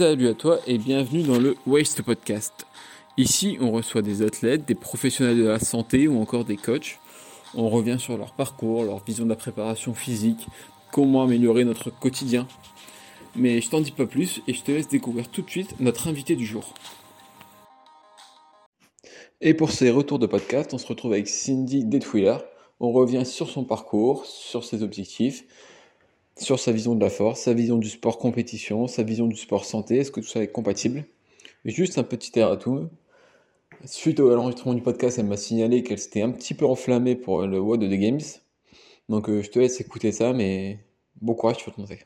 Salut à toi et bienvenue dans le Waste Podcast. Ici, on reçoit des athlètes, des professionnels de la santé ou encore des coachs. On revient sur leur parcours, leur vision de la préparation physique, comment améliorer notre quotidien. Mais je t'en dis pas plus et je te laisse découvrir tout de suite notre invité du jour. Et pour ces retours de podcast, on se retrouve avec Cindy Detwiller. On revient sur son parcours, sur ses objectifs, sur sa vision de la force, sa vision du sport compétition, sa vision du sport santé. Est-ce que tout ça est compatible? Juste un petit air à tout. Suite à l'enregistrement du podcast, elle m'a signalé qu'elle s'était un petit peu enflammée pour le WOD de Games. Donc euh, je te laisse écouter ça, mais bon courage, vas te monter.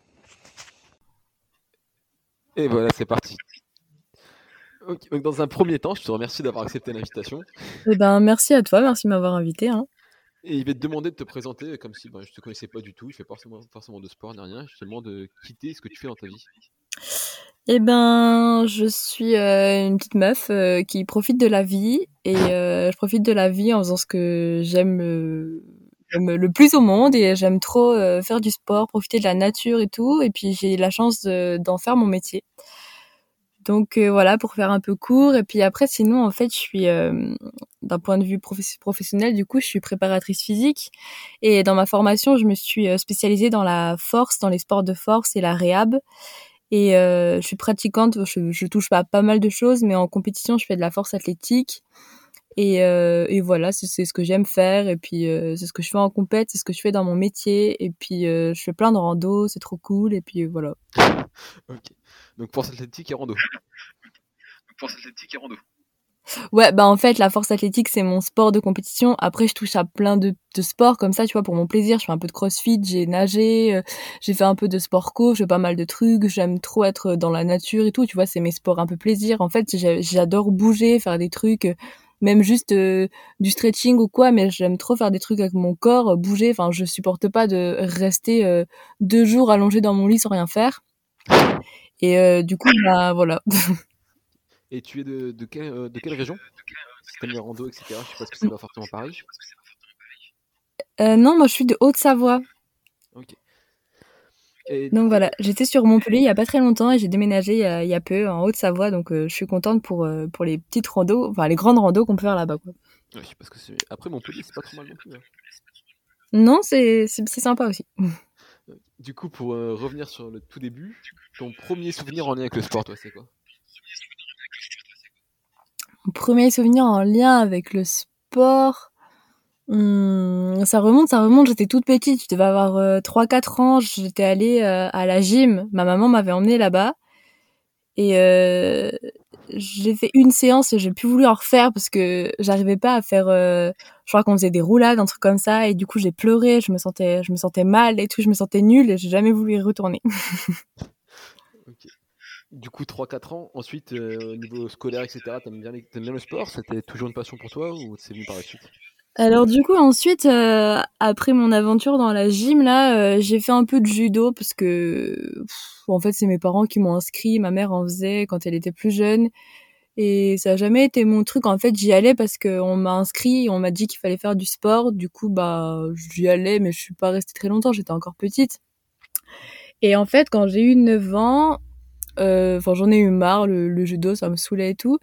Et voilà, c'est parti. dans un premier temps, je te remercie d'avoir accepté l'invitation. Eh ben, merci à toi, merci de m'avoir invité. Hein. Et il va te demander de te présenter comme si ben, je te connaissais pas du tout, il fait pas forcément, forcément de sport ni rien. Je te demande de quitter ce que tu fais dans ta vie. Eh ben, je suis euh, une petite meuf euh, qui profite de la vie et euh, je profite de la vie en faisant ce que j'aime le plus au monde et j'aime trop faire du sport, profiter de la nature et tout. Et puis j'ai la chance d'en faire mon métier. Donc euh, voilà, pour faire un peu court. Et puis après, sinon, en fait, je suis, euh, d'un point de vue professionnel, du coup, je suis préparatrice physique. Et dans ma formation, je me suis euh, spécialisée dans la force, dans les sports de force et la réhab. Et je suis pratiquante, je, je, touche pas pas mal de choses, mais en compétition, je fais de la force athlétique. Et, et voilà, c'est ce que j'aime faire. Et puis, c'est ce que je fais en compète, c'est ce que je fais dans mon métier. Et puis, je fais plein de rando, c'est trop cool. Et puis, voilà. ok. Donc force athlétique et rando. Donc force athlétique et rando. Ouais, bah en fait, la force athlétique, c'est mon sport de compétition. Après, je touche à plein de, de, sports comme ça, tu vois, pour mon plaisir. Je fais un peu de crossfit, j'ai nagé, euh, j'ai fait un peu de sport co, je fais pas mal de trucs. J'aime trop être dans la nature et tout, tu vois, c'est mes sports un peu plaisir. En fait, j'adore bouger, faire des trucs, euh, même juste euh, du stretching ou quoi, mais j'aime trop faire des trucs avec mon corps, bouger. Enfin, je supporte pas de rester deux jours allongé dans mon lit sans rien faire. Et euh, du coup, bah, voilà. Et tu es de, de, quelle, euh, de quelle région? Si les rando, etc., je sais pas que c'est pas forcément. Euh, non, moi je suis de Haute-Savoie. Ok. Donc voilà, j'étais sur Montpellier il y a pas très longtemps et j'ai déménagé il y, a, il y, a, peu en Haute-Savoie, donc je suis contente pour, pour les petites randos, enfin les grandes randos qu'on peut faire là-bas. Oui, parce que après Montpellier, c'est pas trop mal non plus. Hein. Non, c'est sympa aussi. Du coup, pour revenir sur le tout début, ton premier souvenir en lien avec le sport, toi, c'est quoi? Mon premier souvenir en lien avec le sport. Hmm, ça remonte, ça remonte. J'étais toute petite, je devais avoir 3-4 ans. J'étais allée à la gym. Ma maman m'avait emmenée là-bas. Et euh, j'ai fait une séance et j'ai plus voulu en refaire parce que j'arrivais pas à faire euh, je crois qu'on faisait des roulades un truc comme ça. Et du coup j'ai pleuré. Je me sentais je me sentais mal et tout. Je me sentais nulle et j'ai jamais voulu y retourner. Du coup 3-4 ans. Ensuite euh, au niveau scolaire etc t'aimes bien, bien le sport? C'était toujours une passion pour toi ou c'est venu par la suite? Alors du coup ensuite euh, après mon aventure dans la gym là j'ai fait un peu de judo parce que en fait c'est mes parents qui m'ont inscrit ma mère en faisait quand elle était plus jeune et ça a jamais été mon truc. En fait, j'y allais parce qu'on m'a inscrit, on m'a dit qu'il fallait faire du sport. Du coup, bah, j'y allais, mais je suis pas restée très longtemps. J'étais encore petite. Et en fait, quand j'ai eu 9 ans, euh, enfin j'en ai eu marre le, judo ça me saoulait et tout.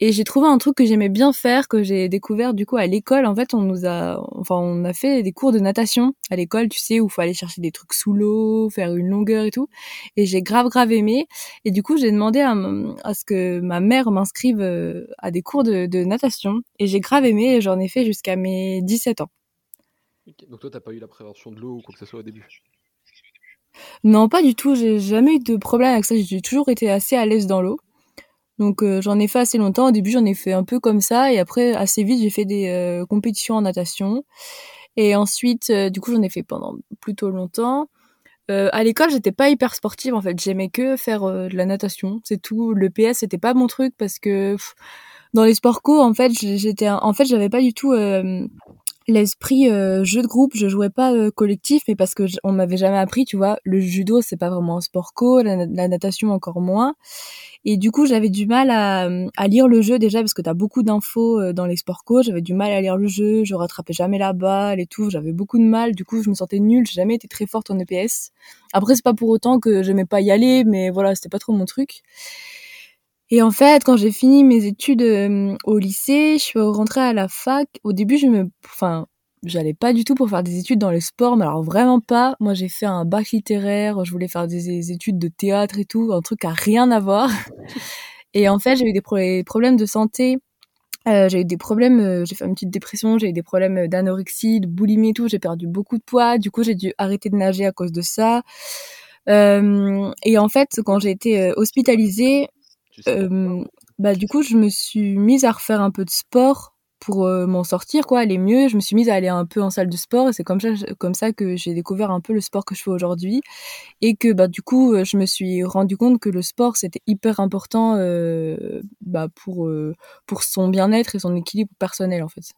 Et j'ai trouvé un truc que j'aimais bien faire que j'ai découvert du coup à l'école. En fait on nous a enfin on a fait des cours de natation à l'école tu sais où faut aller chercher des trucs sous l'eau faire une longueur et tout. Et j'ai grave grave aimé. Et du coup j'ai demandé à, à, ce que ma mère m'inscrive euh, à des cours de, de natation. Et j'ai grave aimé et j'en ai fait jusqu'à mes 17 ans. Donc toi t'as pas eu la prévention de l'eau ou quoi que ce soit au début? Non, pas du tout. J'ai jamais eu de problème avec ça. J'ai toujours été assez à l'aise dans l'eau. Donc euh, j'en ai fait assez longtemps. Au début, j'en ai fait un peu comme ça, et après, assez vite, j'ai fait des euh, compétitions en natation. Et ensuite, euh, du coup, j'en ai fait pendant plutôt longtemps. à l'école, j'étais pas hyper sportive en fait. J'aimais que faire de la natation, c'est tout. Le PS, c'était pas mon truc parce que dans les sports co, en fait, j'étais, en fait, j'avais pas du tout l'esprit euh, jeu de groupe, je jouais pas euh, collectif, mais parce que on m'avait jamais appris, tu vois, le judo c'est pas vraiment un sport co, la, natation encore moins. Et du coup, j'avais du mal à, à, lire le jeu déjà parce que t'as beaucoup d'infos euh, dans les sports co. J'avais du mal à lire le jeu, je rattrapais jamais la balle et tout. J'avais beaucoup de mal. Du coup, je me sentais nulle. J'ai jamais été très forte en EPS. Après, c'est pas pour autant que j'aimais pas y aller, mais voilà, c'était pas trop mon truc. Et en fait, quand j'ai fini mes études euh, au lycée, je suis rentrée à la fac. Au début, je me, enfin, j'allais pas du tout pour faire des études dans les sports, mais alors vraiment pas. Moi, j'ai fait un bac littéraire, je voulais faire des, études de théâtre et tout, un truc à rien à voir. Et en fait, j'ai eu des problèmes de santé. Euh, j'ai eu des problèmes, euh, j'ai fait une petite dépression, j'ai eu des problèmes d'anorexie, de boulimie et tout. J'ai perdu beaucoup de poids. Du coup, j'ai dû arrêter de nager à cause de ça. et en fait, quand j'ai été hospitalisée, euh, bah du coup je me suis mise à refaire un peu de sport pour euh, m'en sortir quoi aller mieux. Je me suis mise à aller un peu en salle de sport et c'est comme ça comme ça que j'ai découvert un peu le sport que je fais aujourd'hui. Et que bah du coup euh, je me suis rendu compte que le sport c'était hyper important euh, bah, pour pour son bien-être et son équilibre personnel en fait.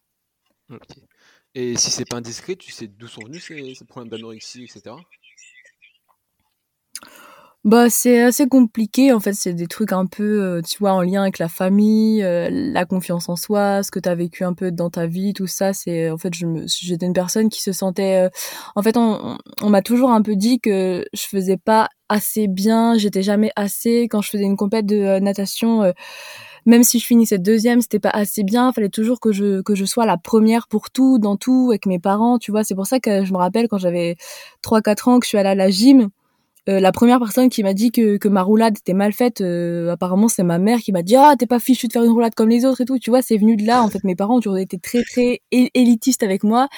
Et si c'est pas indiscret tu sais d'où sont venus ces, ces problèmes d'anorexie etc bah, c'est assez compliqué. En fait, c'est des trucs un peu, euh, tu vois, en lien avec la famille, euh, la confiance en soi, ce que tu as vécu un peu dans ta vie, tout ça. C'est, en fait, je me, j'étais une personne qui se sentait. Euh, en fait, on, on m'a toujours un peu dit que je faisais pas assez bien. J'étais jamais assez quand je faisais une compète de natation. même si je finissais deuxième, c'était pas assez bien. Fallait toujours que je que je sois la première pour tout, dans tout, avec mes parents. Tu vois, c'est pour ça que je me rappelle quand j'avais 3-4 ans que je suis allée à la gym euh, la première personne qui m'a dit que, que ma roulade était mal faite, euh, apparemment c'est ma mère qui m'a dit ah t'es pas fichu de faire une roulade comme les autres et tout. Tu vois, c'est venu de là. En fait, mes parents ont toujours été très très élitistes avec moi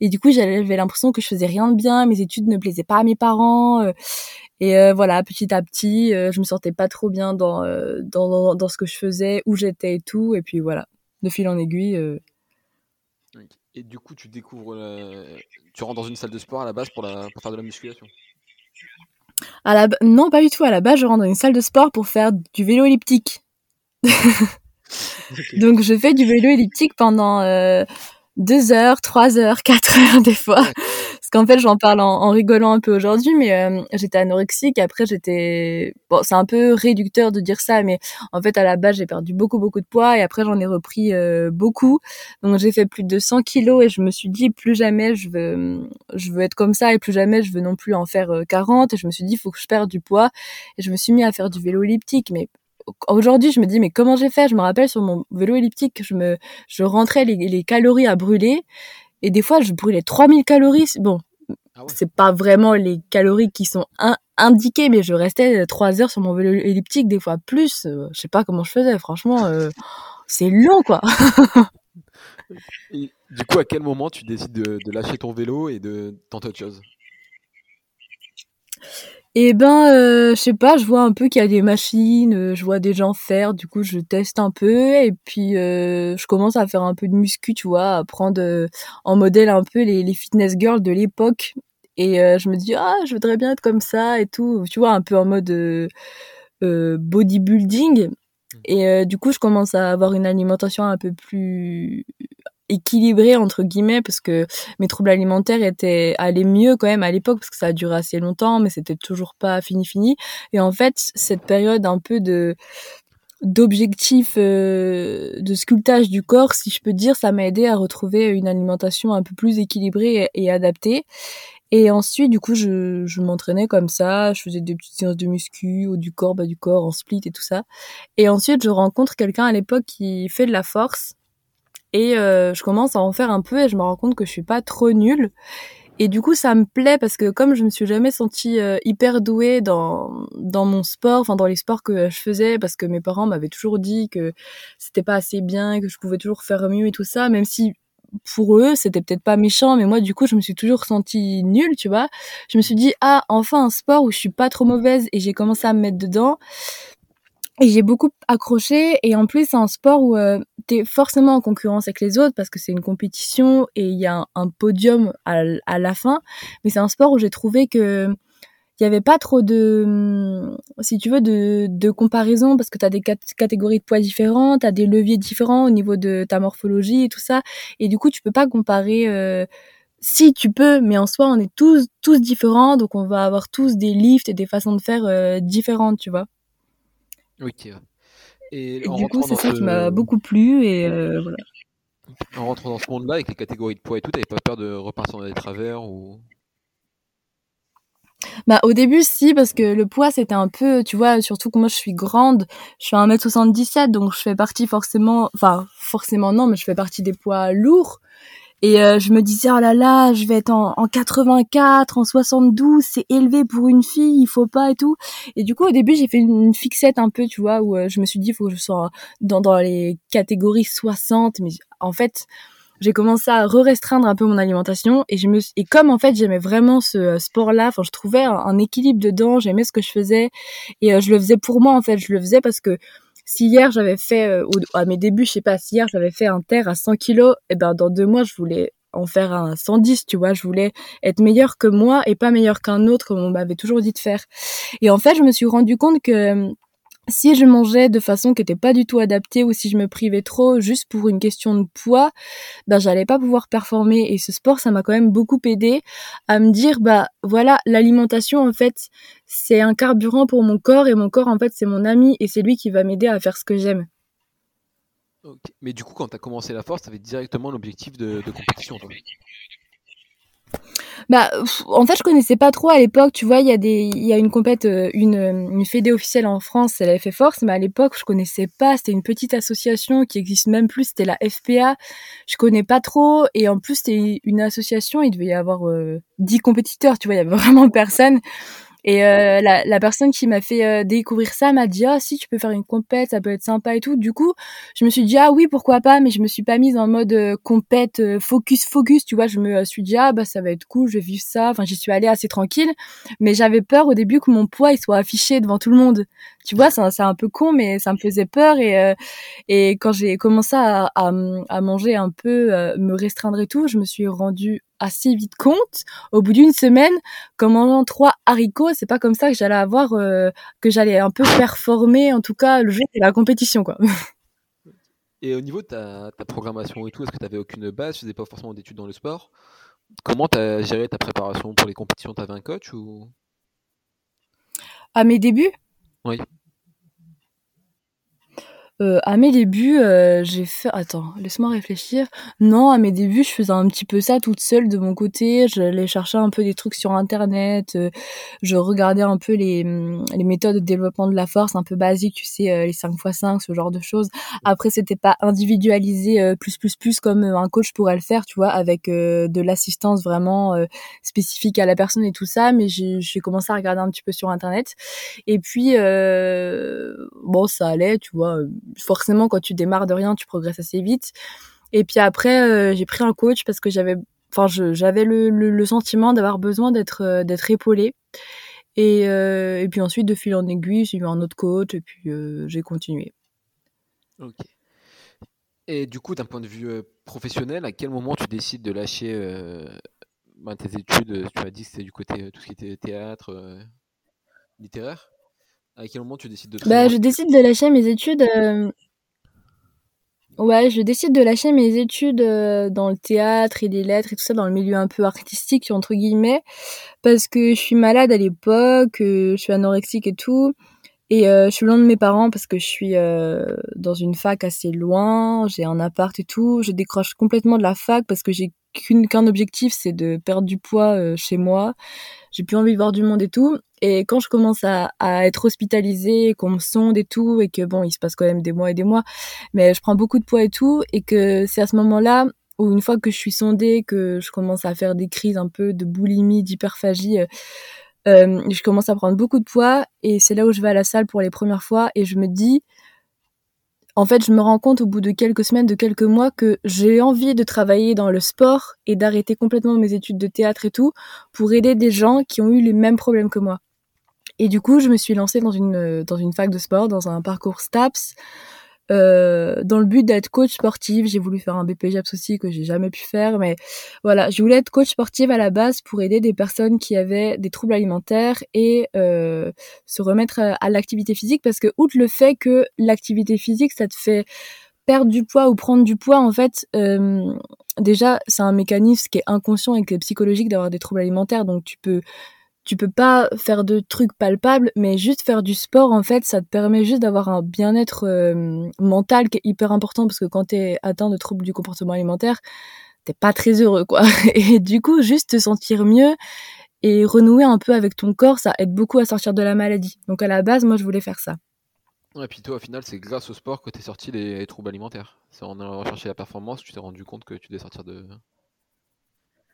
et du coup j'avais l'impression que je faisais rien de bien, mes études ne plaisaient pas à mes parents. Euh, et voilà, petit à petit, je me sentais pas trop bien dans, dans, dans, ce que je faisais, où j'étais et tout. Et puis voilà, de fil en aiguille. Et du coup, tu découvres, tu rentres dans une salle de sport à la base pour, pour faire de la musculation? À la... Non, pas du tout. À la base, je rentre dans une salle de sport pour faire du vélo elliptique. Donc, je fais du vélo elliptique pendant euh, deux heures, trois heures, quatre heures des fois. Qu'en fait, j'en parle en, rigolant un peu aujourd'hui, mais euh, j'étais anorexique. Après, j'étais... Bon, c'est un peu réducteur de dire ça, mais en fait, à la base, j'ai perdu beaucoup, beaucoup de poids. Et après, j'en ai repris euh, beaucoup. Donc, j'ai fait plus de 100 kilos et je me suis dit, plus jamais je veux, je veux être comme ça et plus jamais je veux non plus en faire 40. Euh, et je me suis dit, faut que je perde du poids. Et je me suis mis à faire du vélo elliptique. Mais aujourd'hui, je me dis, mais comment j'ai fait Je me rappelle sur mon vélo elliptique, je me, je rentrais les, calories à brûler. Et des fois, je brûlais 3000 calories. Bon, ah c'est pas vraiment les calories qui sont indiquées, mais je restais 3 heures sur mon vélo elliptique, des fois plus. Euh, je sais pas comment je faisais, franchement, euh, c'est long, quoi. du coup, à quel moment tu décides de, de lâcher ton vélo et de tenter autre chose? Et ben, euh, je sais pas, je vois un peu qu'il y a des machines, euh, je vois des gens faire, du coup je teste un peu et puis euh, je commence à faire un peu de muscu, tu vois, à prendre en modèle un peu les, les fitness girls de l'époque. Et je me dis ah, je voudrais bien être comme ça et tout, tu vois, un peu en mode bodybuilding. Mmh. Et du coup, je commence à avoir une alimentation un peu plus équilibré entre guillemets parce que mes troubles alimentaires étaient allaient mieux quand même à l'époque parce que ça a duré assez longtemps mais c'était toujours pas fini fini. Et en fait cette période un peu de d'objectif euh, de sculptage du corps si je peux dire ça m'a aidé à retrouver une alimentation un peu plus équilibrée et, adaptée. Et ensuite, du coup, je, je m'entraînais comme ça, je faisais des petites séances de muscu, ou du corps, bas du corps, en split et tout ça. Et ensuite, je rencontre quelqu'un à l'époque qui fait de la force et euh, je commence à en faire un peu et je me rends compte que je suis pas trop nulle. Et du coup, ça me plaît parce que comme je me suis jamais sentie euh, hyper douée dans dans mon sport, enfin dans les sports que je faisais, parce que mes parents m'avaient toujours dit que c'était pas assez bien, que je pouvais toujours faire mieux et tout ça, même si pour eux c'était peut-être pas méchant, mais moi du coup je me suis toujours sentie nulle, tu vois. Je me suis dit ah enfin un sport où je suis pas trop mauvaise et j'ai commencé à me mettre dedans. Et j'ai beaucoup accroché et en plus c'est un sport où euh, tu es forcément en concurrence avec les autres parce que c'est une compétition et il y a un, podium à, à, la fin. Mais c'est un sport où j'ai trouvé que il y avait pas trop de hum, si tu veux de, de comparaison parce que tu as des catégories de poids différentes, tu as des leviers différents au niveau de ta morphologie et tout ça et du coup tu peux pas comparer euh, si tu peux mais en soi on est tous tous différents donc on va avoir tous des lifts et des façons de faire euh, différentes, tu vois. OK. Et, du coup, c'est ça qui m'a beaucoup plu et euh, voilà. En rentrant dans ce monde-là avec les catégories de poids et tout, t'avais pas peur de repartir dans les travers ou? Bah au début si parce que le poids c'était un peu tu vois surtout que moi je suis grande, je suis à 1m77 donc je fais partie forcément enfin forcément non mais je fais partie des poids lourds et euh, je me disais oh là là, je vais être en, en 84, en 72, c'est élevé pour une fille, il faut pas et tout. Et du coup au début j'ai fait une, fixette un peu tu vois où euh, je me suis dit il faut que je sois dans dans les catégories 60 mais en fait j'ai commencé à re-restreindre un peu mon alimentation et je me et comme en fait j'aimais vraiment ce euh, sport là enfin je trouvais un, équilibre dedans j'aimais ce que je faisais et euh, je le faisais pour moi en fait je le faisais parce que si hier j'avais fait euh, à mes débuts je sais pas si hier j'avais fait un terre à 100 kilos et ben dans deux mois je voulais en faire un 110, tu vois, je voulais être meilleur que moi et pas meilleur qu'un autre comme on m'avait toujours dit de faire. Et en fait, je me suis rendu compte que si je mangeais de façon qui n'était pas du tout adaptée ou si je me privais trop juste pour une question de poids, ben j'allais pas pouvoir performer et ce sport ça m'a quand même beaucoup aidé à me dire bah voilà, l'alimentation en fait, c'est un carburant pour mon corps et mon corps en fait, c'est mon ami et c'est lui qui va m'aider à faire ce que j'aime. Mais du coup, quand tu as commencé la force, tu directement l'objectif de, de compétition. Toi? Bah, en fait, je connaissais pas trop à l'époque. Tu vois, il y a des, il y a une compète, euh, une, une fédé officielle en France, c'est la FF Force, mais à l'époque, je connaissais pas. C'était une petite association qui existe même plus. C'était la FPA. Je connais pas trop. Et en plus, c'était une association. Il devait y avoir euh, 10 compétiteurs. Tu vois, il y avait vraiment personne. Et euh, la, la, personne qui m'a fait euh, découvrir ça m'a dit ah si tu peux faire une compète ça peut être sympa et tout. Du coup je me suis dit ah oui pourquoi pas mais je me suis pas mise en mode euh, compète euh, focus focus tu vois je me suis dit ah bah ça va être cool je vais vivre ça. Enfin j'y suis allée assez tranquille mais j'avais peur au début que mon poids il soit affiché devant tout le monde. Tu vois c'est un peu con mais ça me faisait peur et et quand j'ai commencé à, à, à, manger un peu me restreindre et tout je me suis rendue assez vite compte. Au bout d'une semaine mangeant trois haricots c'est pas comme ça que j'allais avoir euh, que j'allais un peu performer. En tout cas le jeu et la compétition quoi. Et au niveau de ta, programmation et tout est-ce que tu avais aucune base? Tu faisais pas forcément d'études dans le sport? Comment tu as géré ta préparation pour les compétitions? Tu avais un coach ou? À mes débuts? Oui euh, à mes débuts, euh, j'ai fait. Attends, laisse-moi réfléchir. Non, à mes débuts, je faisais un petit peu ça toute seule de mon côté. J'allais chercher un peu des trucs sur internet. Euh, je regardais un peu les, mm, les méthodes de développement de la force, un peu basiques, tu sais, les 5x5, ce genre de choses. Après, c'était pas individualisé plus plus plus comme un coach pourrait le faire, tu vois, avec de l'assistance vraiment spécifique à la personne et tout ça. Mais j'ai commencé à regarder un petit peu sur internet. Et puis, bon, ça allait, tu vois forcément quand tu démarres de rien, tu progresses assez vite. Et puis après, euh, j'ai pris un coach parce que j'avais, enfin, j'avais le, sentiment d'avoir besoin d'être euh, d'être euh, et puis ensuite, de fil en aiguille, j'ai eu un autre coach et puis j'ai continué. Ok. Et du coup, d'un point de vue professionnel, à quel moment tu décides de lâcher ben, tes études Tu as dit que c'était du côté tout ce qui était théâtre, littéraire? À quel moment tu décides de Bah, je décide de lâcher mes études. Euh, ouais, je décide de lâcher mes études euh, dans le théâtre et les lettres et tout ça, dans le milieu un peu artistique, entre guillemets, parce que je suis malade à l'époque, euh, je suis anorexique et tout. Et je suis loin de mes parents parce que je suis dans une fac assez loin, j'ai un appart et tout. Je décroche complètement de la fac parce que j'ai qu'un objectif, c'est de perdre du poids chez moi. J'ai plus envie de voir du monde et tout. Et quand je commence à, être hospitalisée, qu'on me sonde et tout, et que bon, il se passe quand même des mois et des mois, mais je prends beaucoup de poids et tout, et que c'est à ce moment-là où une fois que je suis sondée, que je commence à faire des crises un peu de boulimie, d'hyperphagie, euh, euh je commence à prendre beaucoup de poids, et c'est là où je vais à la salle pour les premières fois, et je me dis, en fait, je me rends compte au bout de quelques semaines, de quelques mois, que j'ai envie de travailler dans le sport et d'arrêter complètement mes études de théâtre et tout pour aider des gens qui ont eu les mêmes problèmes que moi. Et du coup, je me suis lancée dans une, dans une fac de sport, dans un parcours STAPS. euh, dans le but d'être coach sportive. J'ai voulu faire un BPJAPS aussi que j'ai jamais pu faire, mais voilà, je voulais être coach sportive à la base pour aider des personnes qui avaient des troubles alimentaires et euh, se remettre à, l'activité physique parce que outre le fait que l'activité physique, ça te fait perdre du poids ou prendre du poids, en fait, euh, déjà, c'est un mécanisme qui est inconscient et qui est psychologique d'avoir des troubles alimentaires. Donc, tu peux tu peux pas faire de trucs palpables, mais juste faire du sport, en fait, ça te permet juste d'avoir un bien-être euh, mental qui est hyper important parce que quand t'es atteint de troubles du comportement alimentaire, t'es pas très heureux, quoi. Et du coup, juste te sentir mieux et renouer un peu avec ton corps, ça aide beaucoup à sortir de la maladie. Donc à la base, moi, je voulais faire ça. Et puis toi, au final, c'est grâce au sport que t'es sorti des troubles alimentaires. C'est en allant rechercher la performance, tu t'es rendu compte que tu devais sortir de,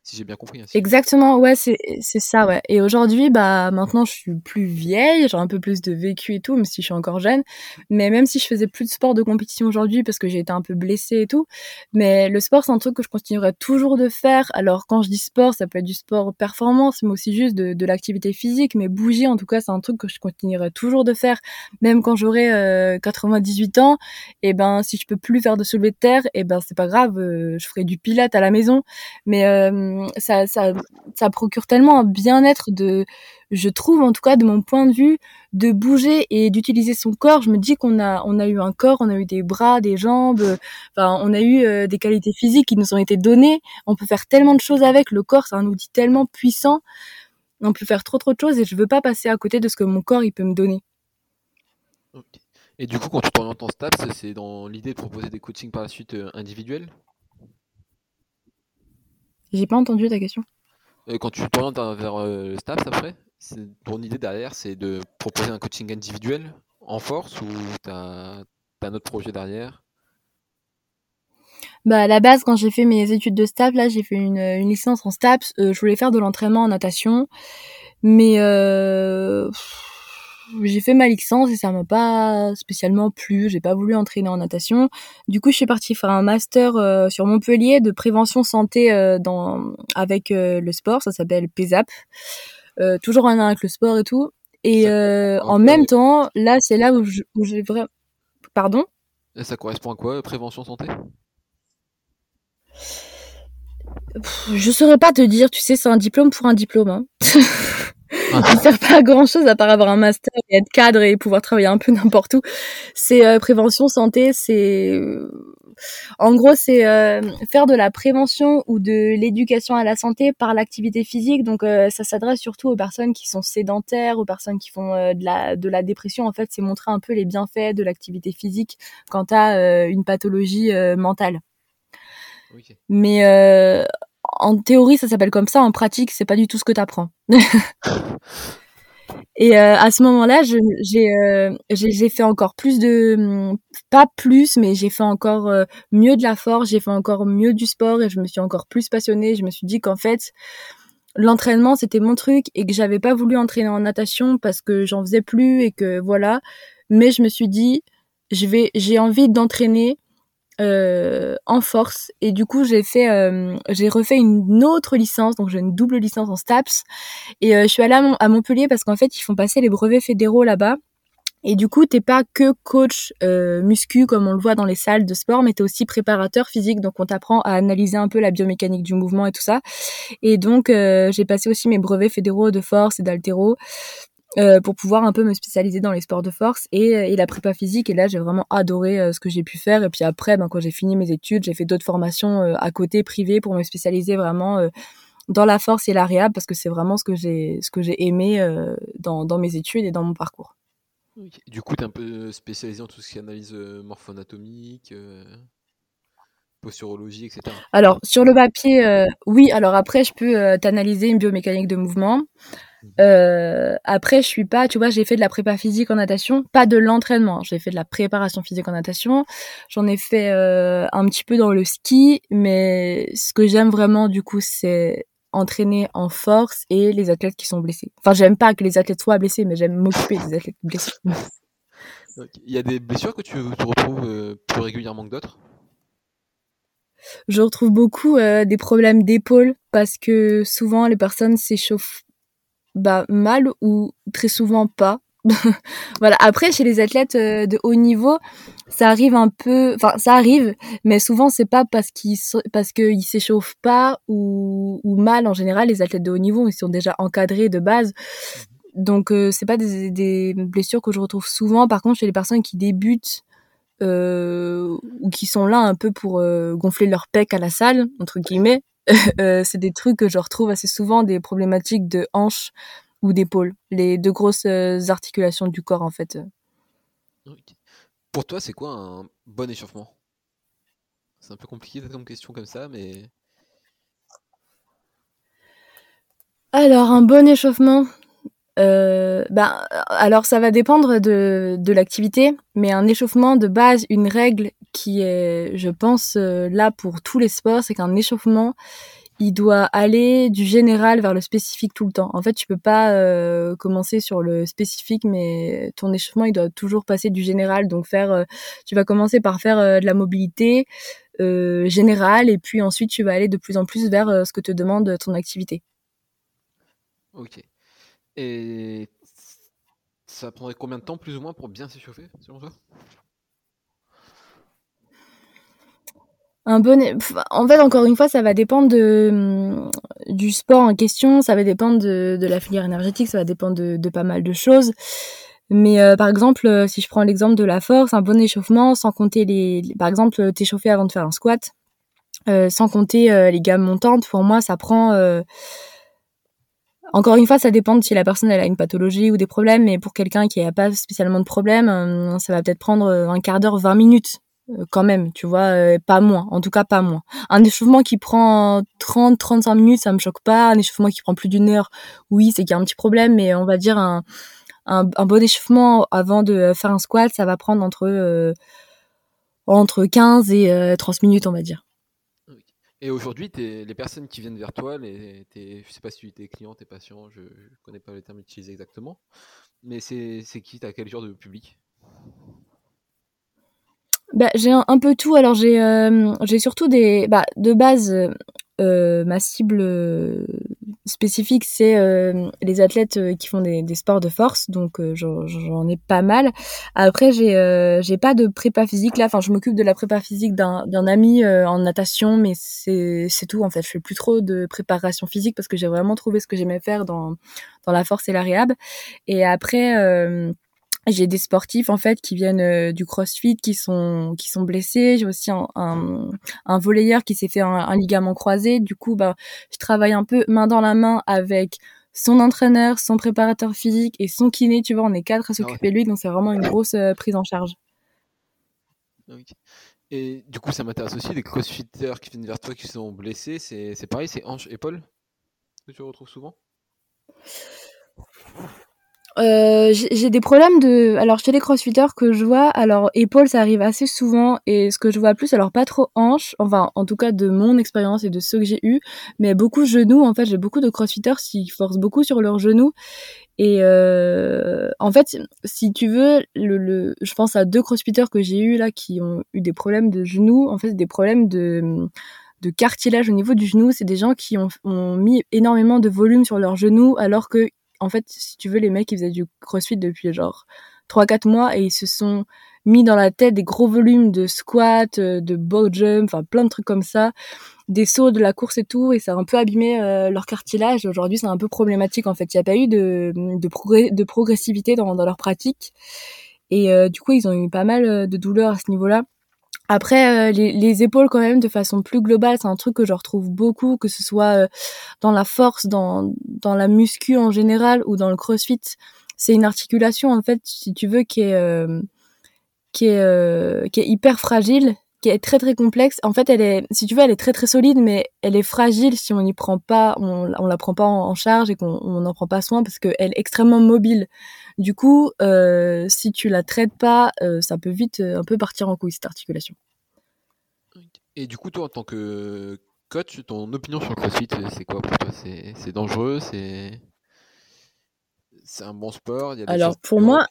si j'ai bien compris. Hein, Exactement, ouais, c'est ça, ouais. Et aujourd'hui, bah maintenant, je suis plus vieille, j'ai un peu plus de vécu et tout, même si je suis encore jeune. Mais même si je faisais plus de sport de compétition aujourd'hui parce que j'ai été un peu blessée et tout, mais le sport, c'est un truc que je continuerai toujours de faire. Alors quand je dis sport, ça peut être du sport performance, mais aussi juste de, l'activité physique. Mais bouger, en tout cas, c'est un truc que je continuerai toujours de faire, même quand j'aurai euh, 98 ans. Et ben, si je peux plus faire de soulevé de terre, et ben c'est pas grave, euh, je ferai du pilate à la maison. Mais euh, ça, procure tellement un bien-être de, je trouve en tout cas de mon point de vue, de bouger et d'utiliser son corps. Je me dis qu'on a, eu un corps, on a eu des bras, des jambes, on a eu euh, des qualités physiques qui nous ont été données. On peut faire tellement de choses avec. Le corps, c'est un outil tellement puissant. On peut faire trop trop de choses et je veux pas passer à côté de ce que mon corps peut me donner. Et du coup, quand tu t'orientes en STAPS, c'est dans l'idée de proposer des coachings par la suite euh, individuels? J'ai pas entendu ta question. Euh, quand tu t'orientes vers euh, le STAPS après, ton idée derrière, c'est de proposer un coaching individuel en force ou tu as, un autre projet derrière? Bah, à la base, quand j'ai fait mes études de STAPS, là, j'ai fait une, une, licence en STAPS. Euh, je voulais faire de l'entraînement en natation, mais euh, j'ai fait ma licence et ça m'a pas spécialement plu. J'ai pas voulu entraîner en natation. Du coup, je suis partie faire un master euh, sur Montpellier de prévention santé euh, dans avec euh, le sport. Ça s'appelle PESAP. toujours un lien avec le sport et tout. Et en même temps, là, c'est là où j'ai vraiment. Pardon? Et ça correspond à quoi, prévention santé? Je saurais pas te dire. Tu sais, c'est un diplôme pour un diplôme. Hein. ne sert pas à grand chose à part avoir un master et être cadre et pouvoir travailler un peu n'importe où. C'est euh, prévention santé, c'est euh, en gros c'est euh, faire de la prévention ou de l'éducation à la santé par l'activité physique. Donc ça s'adresse surtout aux personnes qui sont sédentaires, aux personnes qui font de la de la dépression. En fait, c'est montrer un peu les bienfaits de l'activité physique quand à une pathologie mentale. Mais en théorie, ça s'appelle comme ça. En pratique, c'est pas du tout ce que tu apprends. Et euh, à ce moment-là, euh, j'ai fait encore plus de pas plus, mais j'ai fait encore euh, mieux de la force, j'ai fait encore mieux du sport et je me suis encore plus passionnée. Je me suis dit qu'en fait, l'entraînement c'était mon truc et que j'avais pas voulu entraîner en natation parce que j'en faisais plus et que voilà. Mais je me suis dit, je vais, j'ai envie d'entraîner euh, en force. Et du coup j'ai fait euh, j'ai refait une autre licence. Donc j'ai une double licence en STAPS. Et euh, je suis allée à, Montpellier parce qu'en fait ils font passer les brevets fédéraux là-bas. Et du coup t'es pas que coach muscu comme on le voit dans les salles de sport mais t'es aussi préparateur physique. Donc on t'apprend à analyser un peu la biomécanique du mouvement et tout ça. Et donc j'ai passé aussi mes brevets fédéraux de force et d'altéro euh, pour pouvoir un peu me spécialiser dans les sports de force et, et la prépa physique. Et là, j'ai vraiment adoré euh, ce que j'ai pu faire. Et puis après, ben, quand j'ai fini mes études, j'ai fait d'autres formations euh, à côté privées pour me spécialiser vraiment dans la force et la réhab parce que c'est vraiment ce que j'ai ce que j'ai aimé dans, dans mes études et dans mon parcours. Du coup, tu es un peu spécialisé en tout ce qui est analyse morpho-anatomique, posturologie, etc. Alors, sur le papier, oui. Alors après, je peux t'analyser une biomécanique de mouvement. Euh, après, je suis pas, tu vois, j'ai fait de la prépa physique en natation, pas de l'entraînement. J'ai fait de la préparation physique en natation. J'en ai fait euh, un petit peu dans le ski, mais ce que j'aime vraiment, du coup, c'est entraîner en force et les athlètes qui sont blessés. Enfin, j'aime pas que les athlètes soient blessés, mais j'aime m'occuper des athlètes blessés. Il y a des blessures que tu, retrouves euh, plus régulièrement que d'autres? Je retrouve beaucoup euh, des problèmes d'épaule parce que souvent les personnes s'échauffent bah, mal ou très souvent pas. voilà. Après, chez les athlètes euh, de haut niveau, ça arrive un peu, enfin ça arrive, mais souvent c'est pas parce qu'ils parce s'échauffent pas ou, mal en général. Les athlètes de haut niveau ils sont déjà encadrés de base, donc euh, c'est pas des, blessures que je retrouve souvent. Par contre chez les personnes qui débutent euh, ou qui sont là un peu pour euh, gonfler leur pec à la salle entre guillemets, c'est des trucs que je retrouve assez souvent des problématiques de hanches ou d'épaule, les deux grosses euh, articulations du corps en fait. Pour toi, c'est quoi un bon échauffement? C'est un peu compliqué comme question comme ça, mais Alors un bon échauffement, euh, ben alors ça va dépendre de, de l'activité, mais un échauffement de base, une règle qui est, je pense, euh, là pour tous les sports, c'est qu'un échauffement, il doit aller du général vers le spécifique tout le temps. En fait, tu peux pas euh, commencer sur le spécifique, mais ton échauffement, il doit toujours passer du général. Donc faire, euh, tu vas commencer par faire de la mobilité générale, et puis ensuite tu vas aller de plus en plus vers ce que te demande ton activité. ok. Et ça prendrait combien de temps plus ou moins pour bien s'échauffer, selon toi? Un bon, en fait, encore une fois, ça va dépendre de, hum, du sport en question, ça va dépendre de, de la filière énergétique, ça va dépendre de, de pas mal de choses. Mais euh, par exemple, euh, si je prends l'exemple de la force, un bon échauffement, sans compter les, par exemple, euh, t'échauffer avant de faire un squat, euh, sans compter euh, les gammes montantes, pour moi, ça prend. encore une fois, ça dépend de si la personne elle a une pathologie ou des problèmes, mais pour quelqu'un qui n'a pas spécialement de problème, ça va peut-être prendre un quart d'heure, 20 minutes quand même, tu vois, euh, pas moins, en tout cas pas moins. Un échauffement qui prend 30, 35 minutes, ça me choque pas. Un échauffement qui prend plus d'une heure, oui, c'est qu'il y a un petit problème, mais on va dire un, bon échauffement avant de faire un squat, ça va prendre entre, euh, entre 15 et euh, 30 minutes, on va dire. Et aujourd'hui, les personnes qui viennent vers toi, les, tes, je sais pas si tu es client, tes patients, je, je connais pas les termes utilisés exactement, mais c'est qui, t'as quel genre de public? Bah, j'ai un, peu tout. Alors j'ai euh, j'ai surtout des bah de base euh, euh, ma cible euh, spécifique c'est euh, les athlètes qui font des, des sports de force donc j'en ai pas mal. Après j'ai j'ai pas de prépa physique là. Enfin je m'occupe de la prépa physique d'un ami en natation mais c'est c'est tout en fait. Je fais plus trop de préparation physique parce que j'ai vraiment trouvé ce que j'aimais faire dans dans la force et la réhab. Et après j'ai des sportifs en fait qui viennent euh, du CrossFit qui sont qui sont blessés. J'ai aussi un, un, un volleyeur qui s'est fait un, un ligament croisé. Du coup, bah, je travaille un peu main dans la main avec son entraîneur, son préparateur physique et son kiné. Tu vois, on est quatre à s'occuper de lui, donc c'est vraiment une grosse euh, prise en charge. Et du coup, ça m'intéresse aussi, les crossfitters qui viennent vers toi qui sont blessés, c'est c'est pareil, c'est hanche, épaule que tu retrouves souvent? Euh, j'ai des problèmes de alors chez les crossfitters que je vois alors épaules ça arrive assez souvent et ce que je vois plus alors pas trop hanches enfin en tout cas de mon expérience et de ceux que j'ai eu mais beaucoup genoux en fait j'ai beaucoup de crossfitters qui forcent beaucoup sur leurs genoux et euh, en fait si tu veux le, le je pense à deux crossfitters que j'ai eu là qui ont eu des problèmes de genoux en fait des problèmes de de cartilage au niveau du genou c'est des gens qui ont, ont mis énormément de volume sur leurs genoux alors que en fait, si tu veux, les mecs, ils faisaient du crossfit depuis genre 3-4 mois et ils se sont mis dans la tête des gros volumes de squat, euh, de bow jump, enfin plein de trucs comme ça, des sauts de la course et tout, et ça a un peu abîmé euh, leur cartilage. Aujourd'hui, c'est un peu problématique en fait. Il n'y a pas eu de, de, de progressivité dans, dans leur pratique. Et euh, du coup, ils ont eu pas mal euh, de douleurs à ce niveau-là. Après, euh, les, les, épaules quand même, de façon plus globale, c'est un truc que je retrouve beaucoup, que ce soit euh, dans la force, dans, dans la muscu en général ou dans le crossfit. C'est une articulation, en fait, si tu veux, qui est, euh, qui est, euh, qui est hyper fragile, qui est très très complexe. En fait, elle est, si tu veux, elle est très très solide, mais elle est fragile si on n'y prend pas, on, on la prend pas en, en charge et qu'on n'en prend pas soin parce qu'elle est extrêmement mobile. Du coup, euh, si tu la traites pas, euh, ça peut vite euh, un peu partir en couille cette articulation. Et du coup, toi, en tant que coach, ton opinion sur le CrossFit, c'est quoi pour toi? C'est dangereux? C'est c'est un bon sport? Il y a des Alors pour moi,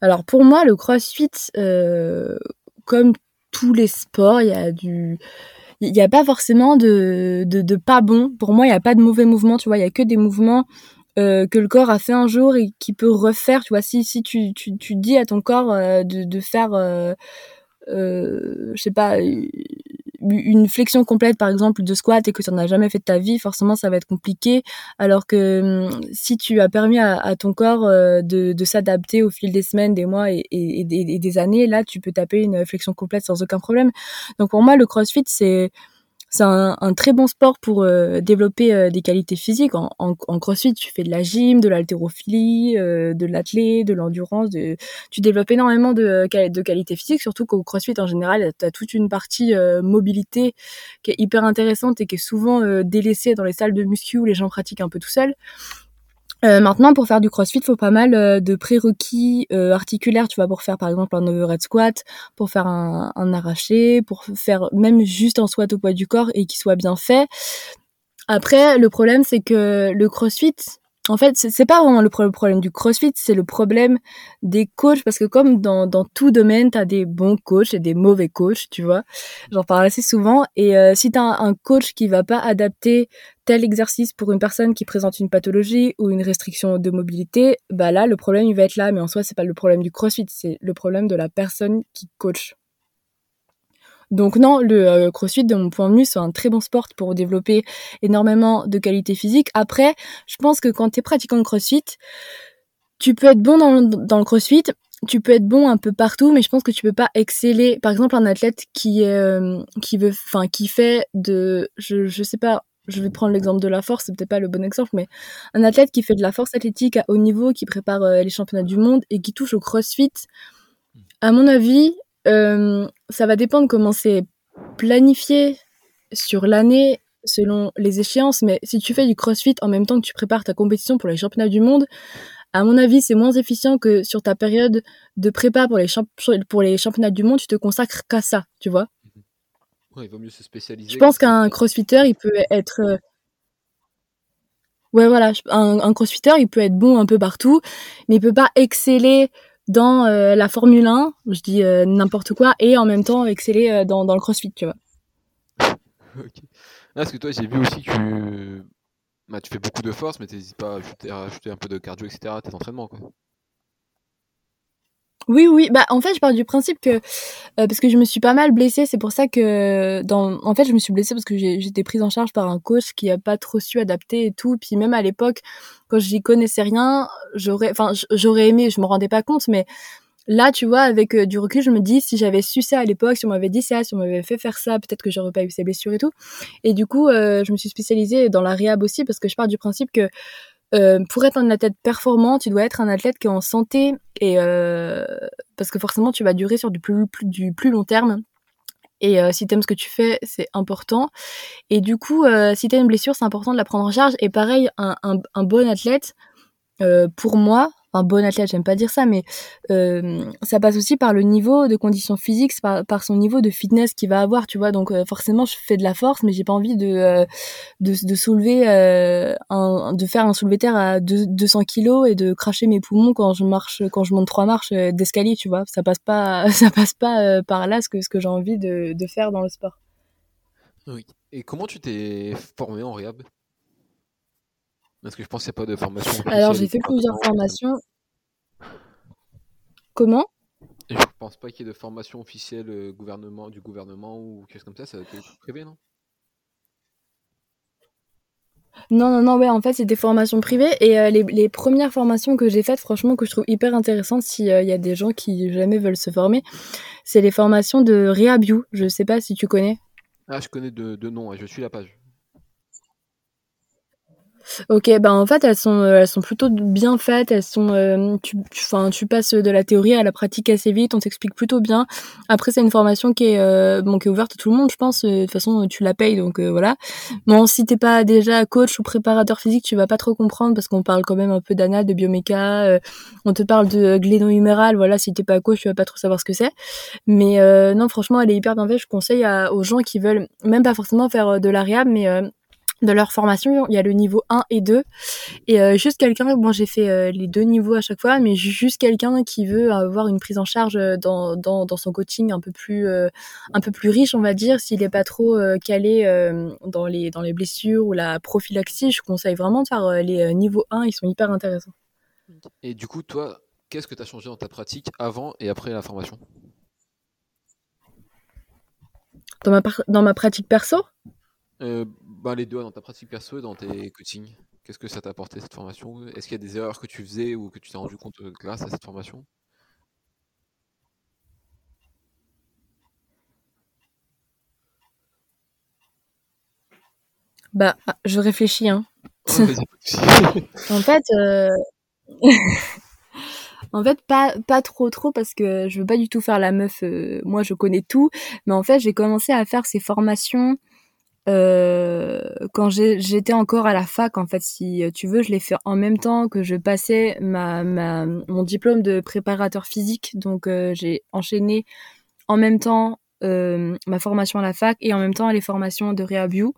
alors pour moi, le CrossFit, euh, comme tous les sports, il y a du il n'y a pas forcément de, de, pas bon. Pour moi, il n'y a pas de mauvais mouvements, tu vois, il y a que des mouvements euh, que le corps a fait un jour et qui peut refaire. Tu vois, si si tu dis à ton corps euh, de de faire, euh, euh, je sais pas, une flexion complète par exemple de squat et que tu n'en as jamais fait de ta vie, forcément ça va être compliqué. Alors que hum, si tu as permis à, ton corps euh, de, s'adapter au fil des semaines, des mois et, des années, là tu peux taper une flexion complète sans aucun problème. Donc pour moi le CrossFit c'est c'est un, un, très bon sport pour euh, développer euh, des qualités physiques. En, en, crossfit, tu fais de la gym, de l'haltérophilie, euh, de l'athlé, de l'endurance. De... Tu développes énormément de, de qualités physiques, surtout qu'au crossfit, en général, tu as toute une partie euh, mobilité qui est hyper intéressante et qui est souvent délaissée dans les salles de muscu où les gens pratiquent un peu tout seuls. Euh, maintenant, pour faire du crossfit, il faut pas mal euh, de prérequis euh, articulaires, tu vois, pour faire par exemple un overhead squat, pour faire un, un, arraché, pour faire même juste un squat au poids du corps et qui soit bien fait. Après, le problème, c'est que le crossfit, en fait, c'est pas vraiment le problème du CrossFit, c'est le problème des coachs parce que comme dans, tout domaine, t'as des bons coachs et des mauvais coachs, tu vois. J'en parle assez souvent. Et euh, si t'as un, un, coach qui va pas adapter tel exercice pour une personne qui présente une pathologie ou une restriction de mobilité, bah là, le problème il va être là. Mais en soi, c'est pas le problème du CrossFit, c'est le problème de la personne qui coach. Donc non, le euh, crossfit, de mon point de vue, c'est un très bon sport pour développer énormément de qualités physiques. Après, je pense que quand tu es pratiquant de crossfit, tu peux être bon dans le, dans le crossfit, tu peux être bon un peu partout, mais je pense que tu peux pas exceller. Par exemple, un athlète qui euh, qui veut, enfin, qui fait de, je je sais pas, je vais prendre l'exemple de la force, c'est peut-être pas le bon exemple, mais un athlète qui fait de la force athlétique à haut niveau, qui prépare euh, les championnats du monde et qui touche au crossfit, à mon avis, euh, ça va dépendre comment c'est planifié sur l'année selon les échéances, mais si tu fais du crossfit en même temps que tu prépares ta compétition pour les championnats du monde, à mon avis, c'est moins efficient que sur ta période de prépa pour les, pour les championnats du monde, tu te consacres qu'à ça, tu vois. Ouais, il vaut mieux se spécialiser. Je pense qu'un crossfitter, il peut être. Euh, ouais, voilà, un, un crossfitter, il peut être bon un peu partout, mais il peut pas exceller dans euh, la Formule 1, je dis euh, n'importe quoi, et en même temps exceller euh, dans, le CrossFit, tu vois. ok. Parce que toi, j'ai vu aussi que bah, tu fais beaucoup de force, mais t'hésites pas à ajouter, à ajouter, un peu de cardio, etc. à tes entraînements, quoi. Oui, oui. Bah, en fait, je pars du principe que euh, parce que je me suis pas mal blessée, c'est pour ça que dans, en fait, je me suis blessée parce que j'étais prise en charge par un coach qui a pas trop su adapter et tout. Puis même à l'époque, quand j'y connaissais rien, j'aurais, enfin, j'aurais aimé, je me rendais pas compte, mais là, tu vois, avec euh, du recul, je me dis si j'avais su ça à l'époque, si on m'avait dit ça, si on m'avait fait faire ça, peut-être que j'aurais pas eu ces blessures et tout. Et du coup, euh, je me suis spécialisée dans la réhab aussi parce que je pars du principe que euh, pour être un athlète performant, tu dois être un athlète qui est en santé et euh, parce que forcément tu vas durer sur du plus, long terme. Et euh, si t'aimes ce que tu fais, c'est important. Et du coup, euh, si t'as une blessure, c'est important de la prendre en charge. Et pareil, un, un, bon athlète, pour moi, un bon athlète, j'aime pas dire ça, mais euh, ça passe aussi par le niveau de conditions physiques, par, son niveau de fitness qu'il va avoir, tu vois. Donc euh, forcément, je fais de la force, mais j'ai pas envie de euh, de, de, soulever, euh, un, de faire un soulevé terre à 200 kilos et de cracher mes poumons quand je marche, quand je monte trois marches euh, d'escalier, tu vois. Ça passe pas, ça passe pas par là ce que ce que j'ai envie de, de faire dans le sport. Oui. Et comment tu t'es formé en réhab? Parce que je pense qu'il n'y a pas de formation. Alors j'ai fait plusieurs formations. Comment? Je pense pas qu'il y ait de formation officielle euh, gouvernement, du gouvernement ou quelque chose comme ça, ça a été privé, non? Non, non, non, ouais, en fait, c'est des formations privées. Et euh, les, les, premières formations que j'ai faites, franchement, que je trouve hyper intéressantes s'il euh, y a des gens qui jamais veulent se former, c'est les formations de Rehabiu. Je sais pas si tu connais. Ah, je connais de, de nom, je suis la page. Ok, ben en fait elles sont elles sont plutôt bien faites, elles sont euh, tu enfin tu, passes de la théorie à la pratique assez vite, on t'explique plutôt bien. Après c'est une formation qui est euh, bon qui est ouverte à tout le monde, je pense. De toute façon tu la payes donc euh, voilà. Bon si t'es pas déjà coach ou préparateur physique, tu vas pas trop comprendre parce qu'on parle quand même un peu d'anal, de bioméca, euh, on te parle de gléno-huméral, voilà si t'es pas coach tu vas pas trop savoir ce que c'est. Mais non franchement elle est hyper bien faite, je conseille à, aux gens qui veulent même pas forcément faire de la réhab mais de leur formation, il y a le niveau 1 et 2. Et euh, juste quelqu'un, moi j'ai fait euh, les deux niveaux à chaque fois, mais juste quelqu'un qui veut avoir une prise en charge dans, dans, dans son coaching un peu plus euh, un peu plus riche, on va dire, s'il n'est pas trop calé dans les dans les blessures ou la prophylaxie, je conseille vraiment de faire les niveaux 1, ils sont hyper intéressants. Et du coup, toi, qu'est-ce que tu as changé dans ta pratique avant et après la formation? Dans ma, dans ma pratique perso? Euh, bah, Les deux, dans ta pratique perso et dans tes coachings. Qu'est-ce que ça t'a apporté cette formation? Est-ce qu'il y a des erreurs que tu faisais ou que tu t'es rendu compte euh, grâce à cette formation? Bah, ah, je réfléchis. Hein. en fait, euh... En fait, pas pas trop trop parce que je veux pas du tout faire la meuf. Euh, moi, je connais tout, mais en fait, j'ai commencé à faire ces formations euh, quand j'étais encore à la fac. En fait, si tu veux, je l'ai fait en même temps que je passais ma, ma mon diplôme de préparateur physique. Donc, euh, j'ai enchaîné en même temps ma formation à la fac et en même temps les formations de Rehabio.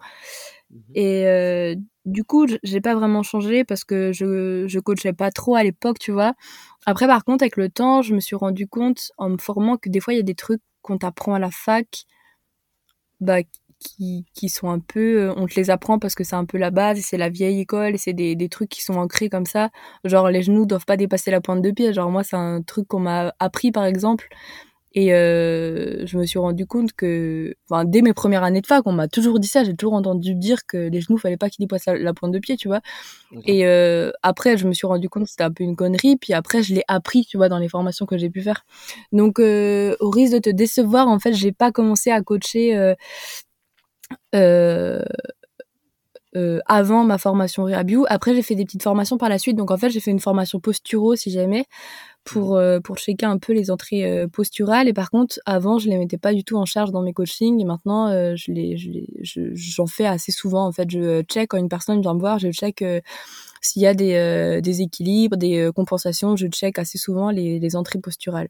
Mmh et du coup, j'ai pas vraiment changé parce que je, je coachais pas trop à l'époque, tu vois. Après, par contre, avec le temps, je me suis rendu compte en me formant que des fois, il y a des trucs qu'on t'apprend à la fac, bah, qui, qui sont un peu, on te les apprend parce que c'est un peu la base, c'est la vieille école, et c'est des, des trucs qui sont ancrés comme ça. Genre, les genoux doivent pas dépasser la pointe de pied. Genre, moi, c'est un truc qu'on m'a appris, par exemple. Et euh, je me suis rendu compte que, enfin, dès mes premières années de fac, on m'a toujours dit ça. J'ai toujours entendu dire que les genoux, fallait pas qu'ils dépassent la, pointe de pied, tu vois. Et euh, après, je me suis rendu compte que c'était un peu une connerie. Puis après, je l'ai appris, tu vois, dans les formations que j'ai pu faire. Donc, euh, au risque de te décevoir, en fait, j'ai pas commencé à coacher. Euh, euh, avant ma formation Rehabio. Après, j'ai fait des petites formations par la suite. Donc, en fait, j'ai fait une formation posturo, si jamais, pour, mmh. euh, pour checker un peu les entrées euh, posturales. Et par contre, avant, je les mettais pas du tout en charge dans mes coachings. Et maintenant, je les, je j'en fais assez souvent. En fait, je check quand une personne vient me voir, je check s'il y a des, des équilibres, des compensations. Je check assez souvent les, les entrées posturales.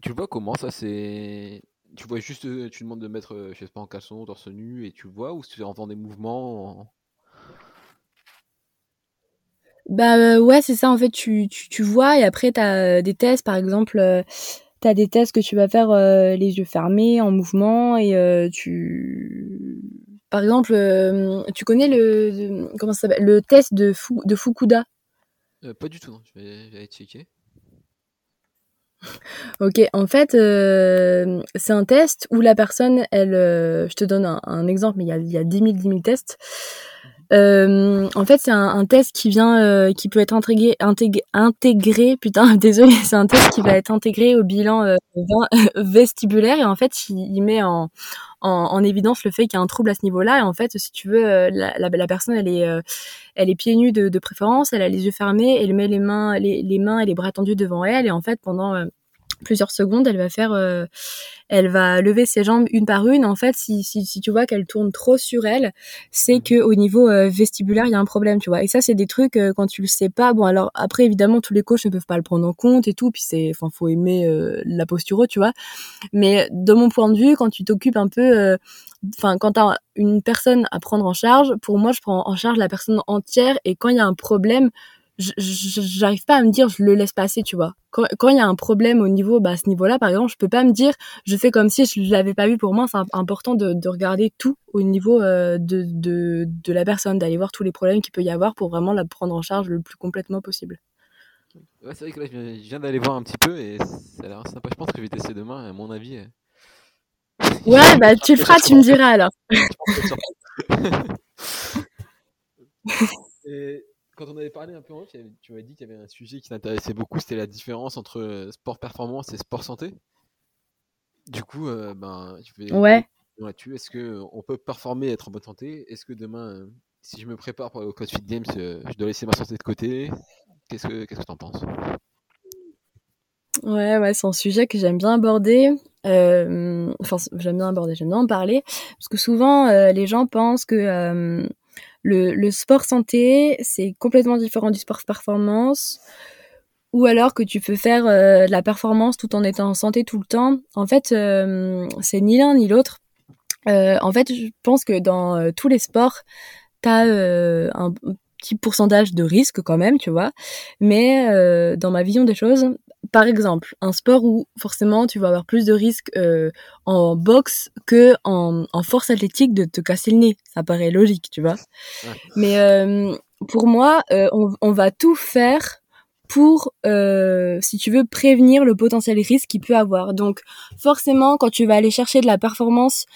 Tu vois comment ça c'est tu vois juste tu demandes de mettre je sais pas en caleçon torse nu et tu vois ou tu entends des mouvements bah euh, ouais, c'est ça en fait, tu, tu, tu vois et après tu as euh, des tests par exemple euh, tu as des tests que tu vas faire les yeux fermés en mouvement et tu par exemple tu connais le comment ça le test de de Fukuda? Pas du tout, non. je vais, je vais checker. Ok, en fait, c'est un test où la personne, elle, je te donne un, exemple, mais il y a, il y a 10 000, 10 000 tests. Euh, en fait, c'est un, un, test qui vient, euh, qui peut être intégré, intégré, intégré putain, désolé, c'est un test qui va être intégré au bilan euh, vestibulaire et en fait, il, met en, en, en, évidence le fait qu'il y a un trouble à ce niveau-là. Et en fait, si tu veux, euh, la, la, personne, elle est, elle est pieds nus de, de, préférence, elle a les yeux fermés, elle met les mains, les, les mains et les bras tendus devant elle et en fait, pendant plusieurs secondes, elle va faire, euh, elle va lever ses jambes une par une. En fait, si, si, si tu vois qu'elle tourne trop sur elle, c'est que au niveau euh, vestibulaire, il y a un problème, tu vois. Et ça, c'est des trucs euh, quand tu le sais pas. Bon, alors après, évidemment, tous les coachs ne peuvent pas le prendre en compte et tout. Puis c'est, enfin, faut aimer la posture, tu vois. Mais de mon point de vue, quand tu t'occupes un peu, enfin, quand t'as une personne à prendre en charge, pour moi, je prends en charge la personne entière. Et quand il y a un problème, j'arrive pas à me dire je le laisse passer tu vois. Quand il y a un problème au niveau bah à ce niveau là par exemple je peux pas me dire je fais comme si je l'avais pas vu pour moi c'est important de, de, regarder tout au niveau euh, de, de, de la personne d'aller voir tous les problèmes qu'il peut y avoir pour vraiment la prendre en charge le plus complètement possible. Ouais c'est vrai que là je viens d'aller voir un petit peu et ça a l'air sympa. Je pense que je vais tester demain à mon avis euh. ouais bah tu le feras tu me diras alors quand on avait parlé un peu en off, tu m'avais dit qu'il y avait un sujet qui t'intéressait beaucoup, c'était la différence entre euh, sport performance et sport santé. Du coup, euh, ben, je vais ouais. là-dessus. Est-ce qu'on peut performer et être en bonne santé? Est-ce que demain, euh, si je me prépare pour aller au CrossFit Games, je dois laisser ma santé de côté? Qu'est-ce que tu en penses? Ouais, ouais, c'est un sujet que j'aime bien aborder. enfin, j'aime bien aborder, j'aime bien en parler. Parce que souvent, les gens pensent que le, sport santé, c'est complètement différent du sport performance. Ou alors que tu peux faire euh, la performance tout en étant en santé tout le temps. En fait, euh, c'est ni l'un ni l'autre. Euh, en fait, je pense que dans tous les sports, t'as euh, un petit pourcentage de risque quand même, tu vois. Mais euh, dans ma vision des choses, par exemple, un sport où forcément tu vas avoir plus de risques euh, en boxe que en, en, force athlétique de te casser le nez. Ça paraît logique, tu vois. Mais euh, pour moi, euh, on, on, va tout faire pour, euh, si tu veux, prévenir le potentiel risque qu'il peut avoir. Donc, forcément, quand tu vas aller chercher de la performance,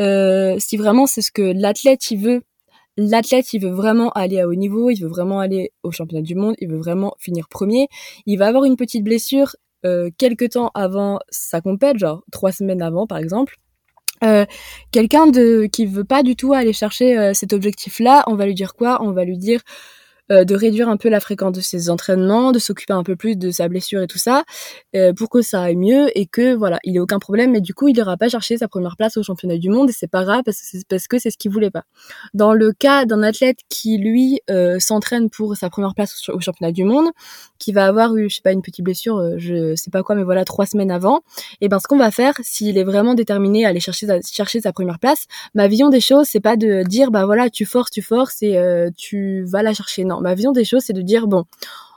euh, si vraiment c'est ce que l'athlète il veut, l'athlète il veut vraiment aller à haut niveau, il veut vraiment aller au championnat du monde, il veut vraiment finir premier, il va avoir une petite blessure euh, quelques temps avant sa compète, genre trois semaines avant par exemple. Euh, quelqu'un de qui veut pas du tout aller chercher euh, cet objectif là, on va lui dire quoi? On va lui dire euh, de réduire un peu la fréquence de ses entraînements, de s'occuper un peu plus de sa blessure et tout ça, euh, pour que ça aille mieux et que voilà, il ait aucun problème. Mais du coup, il n'ira pas chercher sa première place au championnat du monde et c'est pas grave parce que c'est parce que c'est ce qu'il voulait pas. Dans le cas d'un athlète qui lui euh, s'entraîne pour sa première place au, championnat du monde, qui va avoir eu je sais pas une petite blessure, euh, je sais pas quoi, mais voilà trois semaines avant, et ben ce qu'on va faire, s'il est vraiment déterminé à aller chercher sa, chercher sa première place, ma vision des choses, c'est pas de dire bah voilà tu forces, tu forces et euh, tu vas la chercher. Non, ma vision des choses, c'est de dire bon,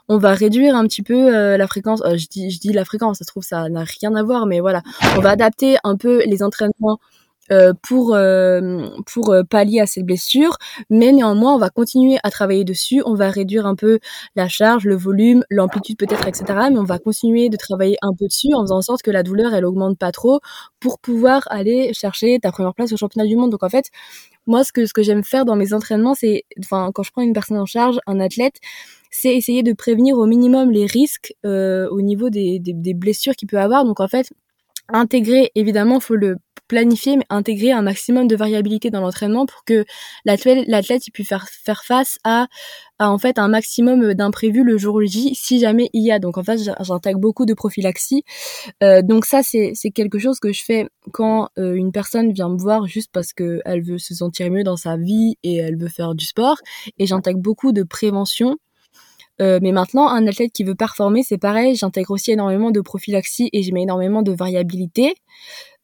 on va réduire un petit peu euh, la fréquence. Euh, je dis, la fréquence, ça se trouve ça n'a rien à voir, mais voilà, on va adapter un peu les entraînements. Euh, pour pour pallier à cette blessure mais néanmoins on va continuer à travailler dessus on va réduire un peu la charge le volume l'amplitude peut-être etc mais on va continuer de travailler un peu dessus en faisant en sorte que la douleur elle augmente pas trop pour pouvoir aller chercher ta première place au championnat du monde donc en fait moi, ce que, ce que j'aime faire dans mes entraînements, c'est, enfin, quand je prends une personne en charge, un athlète, c'est essayer de prévenir au minimum les risques euh, au niveau des, des, des blessures qu'il peut avoir. Donc, en fait, intégrer, évidemment, faut le planifier, mais intégrer un maximum de variabilité dans l'entraînement pour que l'athlète, puisse faire, faire face à, en fait, un maximum d'imprévus le jour J, si jamais il y a. Donc, en fait, j'intègre beaucoup de prophylaxie. Euh, donc, ça, c'est, c'est quelque chose que je fais quand euh, une personne vient me voir juste parce que elle veut se sentir mieux dans sa vie et elle veut faire du sport. Et j'intègre beaucoup de prévention euh, mais maintenant, un athlète qui veut performer, c'est pareil. J'intègre aussi énormément de prophylaxie et je mets énormément de variabilité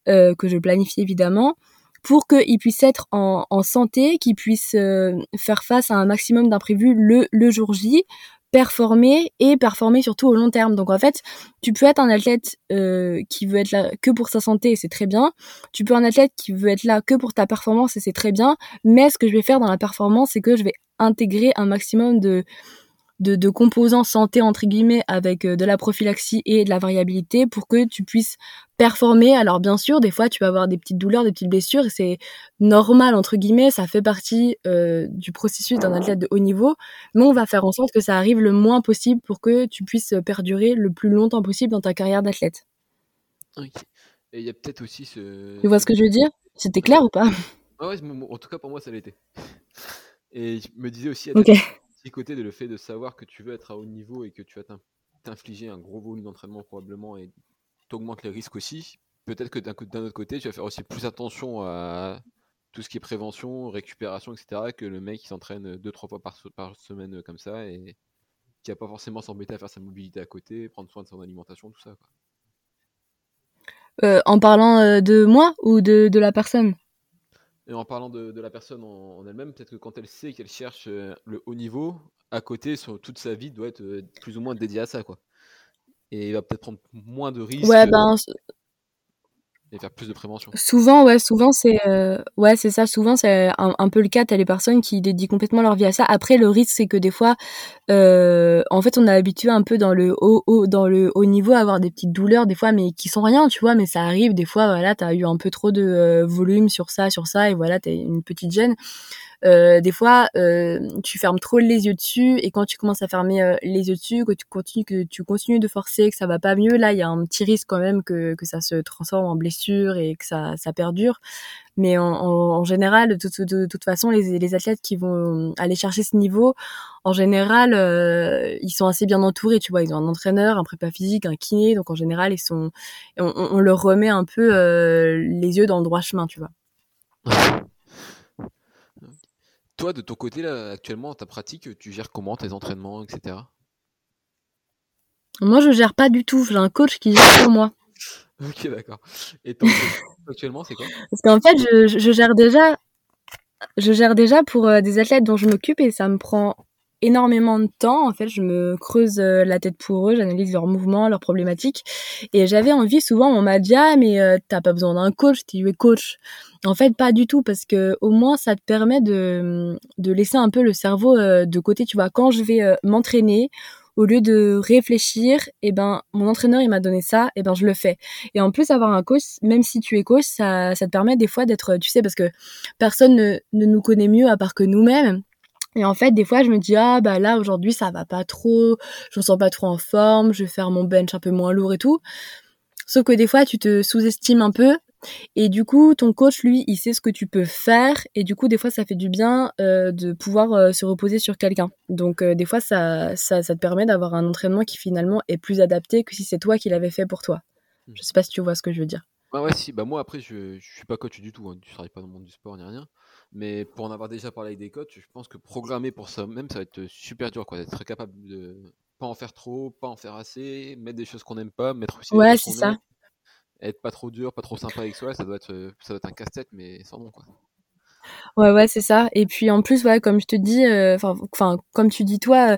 euh, que je planifie évidemment pour qu'il puisse être en, en santé, qu'il puisse euh, faire face à un maximum d'imprévus le, le jour J, performer et performer surtout au long terme. Donc en fait, tu peux être un athlète euh, qui veut être là que pour sa santé c'est très bien. Tu peux être un athlète qui veut être là que pour ta performance et c'est très bien. Mais ce que je vais faire dans la performance, c'est que je vais intégrer un maximum de de, de, composants santé entre guillemets avec euh, de la prophylaxie et de la variabilité pour que tu puisses performer. Alors bien sûr, des fois tu vas avoir des petites douleurs, des petites blessures, et c'est normal entre guillemets, ça fait partie euh, du processus d'un athlète de haut niveau, mais on va faire en sorte que ça arrive le moins possible pour que tu puisses perdurer le plus longtemps possible dans ta carrière d'athlète. Okay. Et il y a peut-être aussi ce. Tu vois ce que je veux dire? C'était clair ou pas? Ah ouais, en tout cas pour moi ça l'était. Et je me disais aussi, okay petit côté de le fait de savoir que tu veux être à haut niveau et que tu vas t'infliger un gros volume d'entraînement probablement et t'augmentes les risques aussi. Peut-être que d'un autre côté, tu vas faire aussi plus attention à tout ce qui est prévention, récupération, etc. que le mec qui s'entraîne deux trois fois par, semaine euh, comme ça et qui va pas forcément s'embêter à faire sa mobilité à côté, prendre soin de son alimentation, tout ça. Quoi. Euh, en parlant euh, de moi ou de, de la personne? Et en parlant de, de la personne en, en elle-même, peut-être que quand elle sait qu'elle cherche euh, le haut niveau, à côté, sur toute sa vie doit être euh, plus ou moins dédiée à ça, quoi. Et il va peut-être prendre moins de risques. Ouais, ben, et faire plus de prévention. Souvent, ouais, souvent c'est, euh, ouais, c'est ça. Souvent, c'est un, peu le cas. T'as les personnes qui dédient complètement leur vie à ça. Après, le risque, c'est que des fois, euh, en fait, on est habitué un peu dans le haut, haut, dans le haut niveau à avoir des petites douleurs des fois, mais qui sont rien, tu vois. Mais ça arrive des fois. Voilà, t'as eu un peu trop de euh, volume sur ça, sur ça, et voilà, t'as une petite gêne. Euh, des fois, euh, tu fermes trop les yeux dessus et quand tu commences à fermer euh, les yeux dessus, que tu continues, que tu continues de forcer, que ça va pas mieux, là, il y a un petit risque quand même que, que ça se transforme en blessure et que ça, ça perdure. Mais en, en, en général, de, de, de, toute façon, les, les, athlètes qui vont aller chercher ce niveau, en général, euh, ils sont assez bien entourés. Tu vois, ils ont un entraîneur, un prépa physique, un kiné. Donc en général, ils sont, on, on leur remet un peu euh, les yeux dans le droit chemin, tu vois. Toi, de ton côté, là, actuellement, ta pratique, tu gères comment tes entraînements, etc. Moi, je gère pas du tout. J'ai un coach qui gère pour moi. ok, d'accord. Et ton actuellement, c'est quoi? Parce qu'en fait, je, je, gère déjà. je gère déjà pour des athlètes dont je m'occupe et ça me prend énormément de temps. En fait, je me creuse euh, la tête pour eux, j'analyse leurs mouvements, leurs problématiques. Et j'avais envie, souvent, on m'a dit, ah, mais euh, t'as pas besoin d'un coach, tu es coach. En fait, pas du tout, parce que au moins, ça te permet de, de laisser un peu le cerveau euh, de côté. Tu vois, quand je vais m'entraîner, au lieu de réfléchir, eh ben mon entraîneur il m'a donné ça, et eh ben je le fais. Et en plus avoir un coach, même si tu es coach, ça, ça te permet des fois d'être, tu sais, parce que personne ne, ne nous connaît mieux à part que nous-mêmes. Et en fait, des fois, je me dis, ah, bah là, aujourd'hui, ça va pas trop, je me sens pas trop en forme, je vais faire mon bench un peu moins lourd et tout. Sauf que des fois, tu te sous-estimes un peu. Et du coup, ton coach, lui, il sait ce que tu peux faire. Et du coup, des fois, ça fait du bien euh, de pouvoir euh, se reposer sur quelqu'un. Donc, euh, des fois, ça, ça, ça te permet d'avoir un entraînement qui finalement est plus adapté que si c'est toi qui l'avais fait pour toi. Mmh. Je sais pas si tu vois ce que je veux dire. Ouais, ouais, si. Bah, moi, après, je, je suis pas coach du tout. Hein. Je travaille pas dans le monde du sport ni rien. Mais pour en avoir déjà parlé avec des coachs, je pense que programmer pour ça même, ça va être super dur, quoi. D'être capable de pas en faire trop, pas en faire assez, mettre des choses qu'on n'aime pas, mettre aussi ouais, c'est ça. être pas trop dur, pas trop sympa avec soi, ça doit être, ça doit être un casse-tête, mais sans nom, quoi. Ouais, ouais, c'est ça. Et puis en plus, ouais, comme je te dis, euh, enfin, enfin, comme tu dis toi,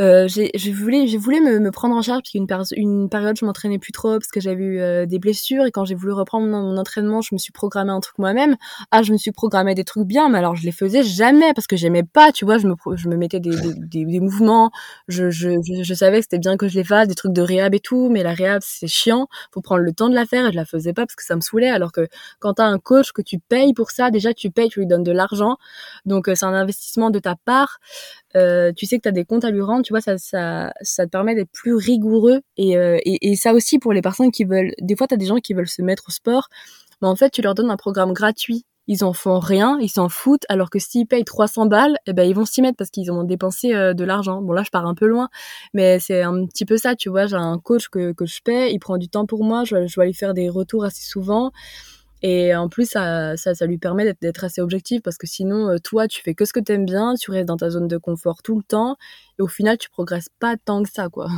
euh, j'ai, je voulais, j'ai voulu me, me, prendre en charge parce qu'une une période, je m'entraînais plus trop parce que j'avais eu euh, des blessures et quand j'ai voulu reprendre mon, entraînement, je me suis programmé un truc moi-même. Ah, je me suis programmé des trucs bien, mais alors je les faisais jamais parce que j'aimais pas, tu vois. Je me, je me mettais des, des, des, mouvements, je, je, je, savais que c'était bien que je les fasse, des trucs de réhab et tout, mais la réhab c'est chiant, faut prendre le temps de la faire et je la faisais pas parce que ça me saoulait. Alors que quand t'as un coach que tu payes pour ça, déjà tu payes, tu lui donnes de l'argent, donc euh, c'est un investissement de ta part. Euh, tu sais que tu as des comptes à lui rendre, tu vois, ça, ça, ça te permet d'être plus rigoureux. Et, euh, et, ça aussi pour les personnes qui veulent, des fois tu as des gens qui veulent se mettre au sport, mais en fait tu leur donnes un programme gratuit. Ils en font rien, ils s'en foutent, alors que s'ils payent 300 balles, eh ben ils vont s'y mettre parce qu'ils ont dépensé de l'argent. Bon là je pars un peu loin, mais c'est un petit peu ça, tu vois. J'ai un coach que, que je paie, il prend du temps pour moi, je, je dois lui faire des retours assez souvent. Et en plus, ça, ça, ça lui permet d'être assez objectif parce que sinon, euh, toi, tu fais que ce que t'aimes bien, tu restes dans ta zone de confort tout le temps et au final, tu progresses pas tant que ça, quoi.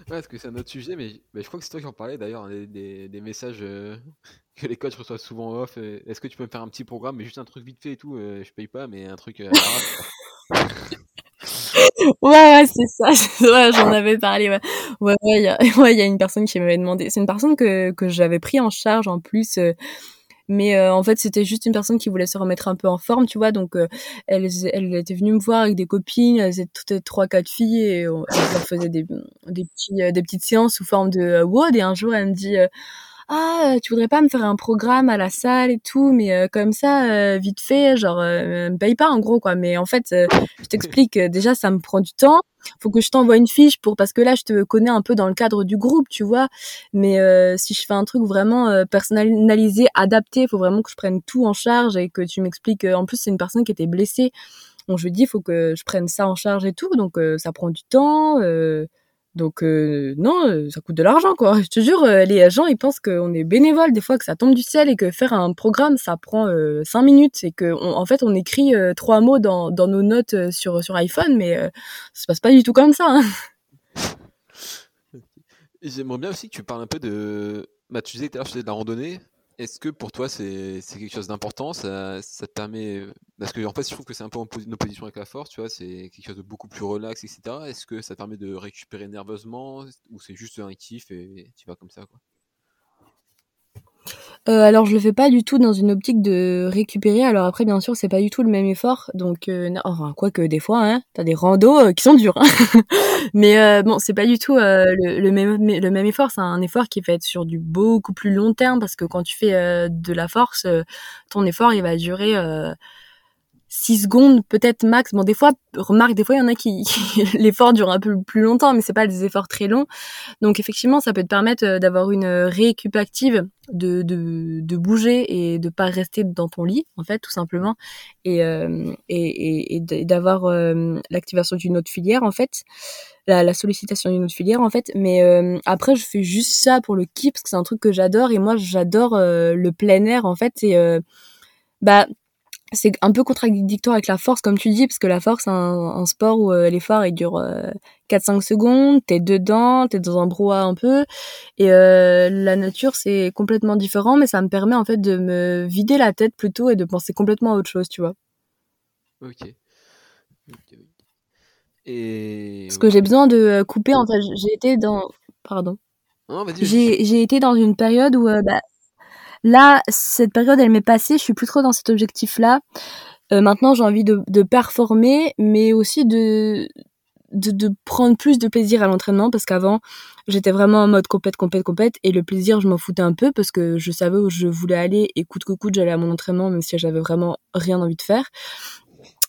Ouais, parce que c'est un autre sujet, mais, mais, je crois que c'est toi qui en parlais d'ailleurs, hein, des, des, messages euh, que les coachs reçoivent souvent off. Euh, est-ce que tu peux me faire un petit programme, mais juste un truc vite fait et tout Je paye pas, mais un truc. ouais, ouais, c'est ça. j'en avais parlé. Ouais, ouais, ouais, il y a une personne qui m'avait demandé. C'est une personne que que j'avais pris en charge en plus. Euh, mais euh, en fait, c'était juste une personne qui voulait se remettre un peu en forme, tu vois. Donc, euh, elle, elle était venue me voir avec des copines. Elles étaient toutes trois, quatre filles et on, faisait des, des, petits, des petites séances sous forme de WOD. Et un jour, elle me dit ah tu voudrais pas me faire un programme à la salle et tout mais euh, comme ça euh, vite fait genre euh, me paye pas en gros quoi. Mais en fait je t'explique déjà ça me prend du temps. Faut que je t'envoie une fiche pour parce que là je te connais un peu dans le cadre du groupe tu vois. Mais si je fais un truc vraiment personnalisé adapté faut vraiment que je prenne tout en charge et que tu m'expliques en plus c'est une personne qui était blessée. Donc je lui dis faut que je prenne ça en charge et tout. Donc ça prend du temps donc euh, non, euh, ça coûte de l'argent quoi. Je te jure, euh, les gens ils pensent qu'on est bénévole des fois que ça tombe du ciel et que faire un programme ça prend cinq minutes et que en fait on écrit trois mots dans, nos notes sur sur iPhone, mais ça se passe pas du tout comme ça. Hein. J'aimerais bien aussi que tu parles un peu de. Bah, tu disais tout à l'heure, tu de la randonnée. Est-ce que pour toi c'est quelque chose d'important? Ça, ça, te permet. Parce que en fait, je trouve que c'est un peu en opposition avec la force, tu vois, c'est quelque chose de beaucoup plus relax, etc. Est-ce que ça permet de récupérer nerveusement ou c'est juste un kiff et tu vas comme ça, quoi? Euh, alors je le fais pas du tout dans une optique de récupérer. Alors après bien sûr c'est pas du tout le même effort. Donc euh, quoique des fois hein, t'as des randos euh, qui sont durs. Hein. Mais bon c'est pas du tout le, même le même effort. C'est un effort qui est fait sur du beaucoup plus long terme parce que quand tu fais de la force, ton effort il va durer 6 secondes peut-être max. Bon, des fois, remarque, des fois, il y en a qui, l'effort dure un peu plus longtemps, mais c'est pas des efforts très longs. Donc, effectivement, ça peut te permettre euh, d'avoir une récup active, de, de, de, bouger et de pas rester dans ton lit, en fait, tout simplement, et, euh, et, et, d'avoir euh, l'activation d'une autre filière, en fait. La, la sollicitation d'une autre filière en fait mais après je fais juste ça pour le kiff parce que c'est un truc que j'adore et moi j'adore le plein air en fait et bah c'est un peu contradictoire avec la force, comme tu dis, parce que la force, c'est un, sport où euh, l'effort, il dure 4-5 secondes, t'es dedans, t'es dans un brouhaha un peu, et la nature, c'est complètement différent, mais ça me permet en fait de me vider la tête plutôt et de penser complètement à autre chose, tu vois. Ok. Et... Parce que j'ai besoin de couper, en fait, j'ai été dans... Pardon. J'ai été dans une période où, bah, là, cette période, elle m'est passée, je suis plus trop dans cet objectif-là. Euh, maintenant, j'ai envie de, de, performer, mais aussi de, de, de, prendre plus de plaisir à l'entraînement parce qu'avant, j'étais vraiment en mode compète, compète, compète et le plaisir, je m'en foutais un peu parce que je savais où je voulais aller et coûte que coûte, j'allais à mon entraînement même si j'avais vraiment rien envie de faire.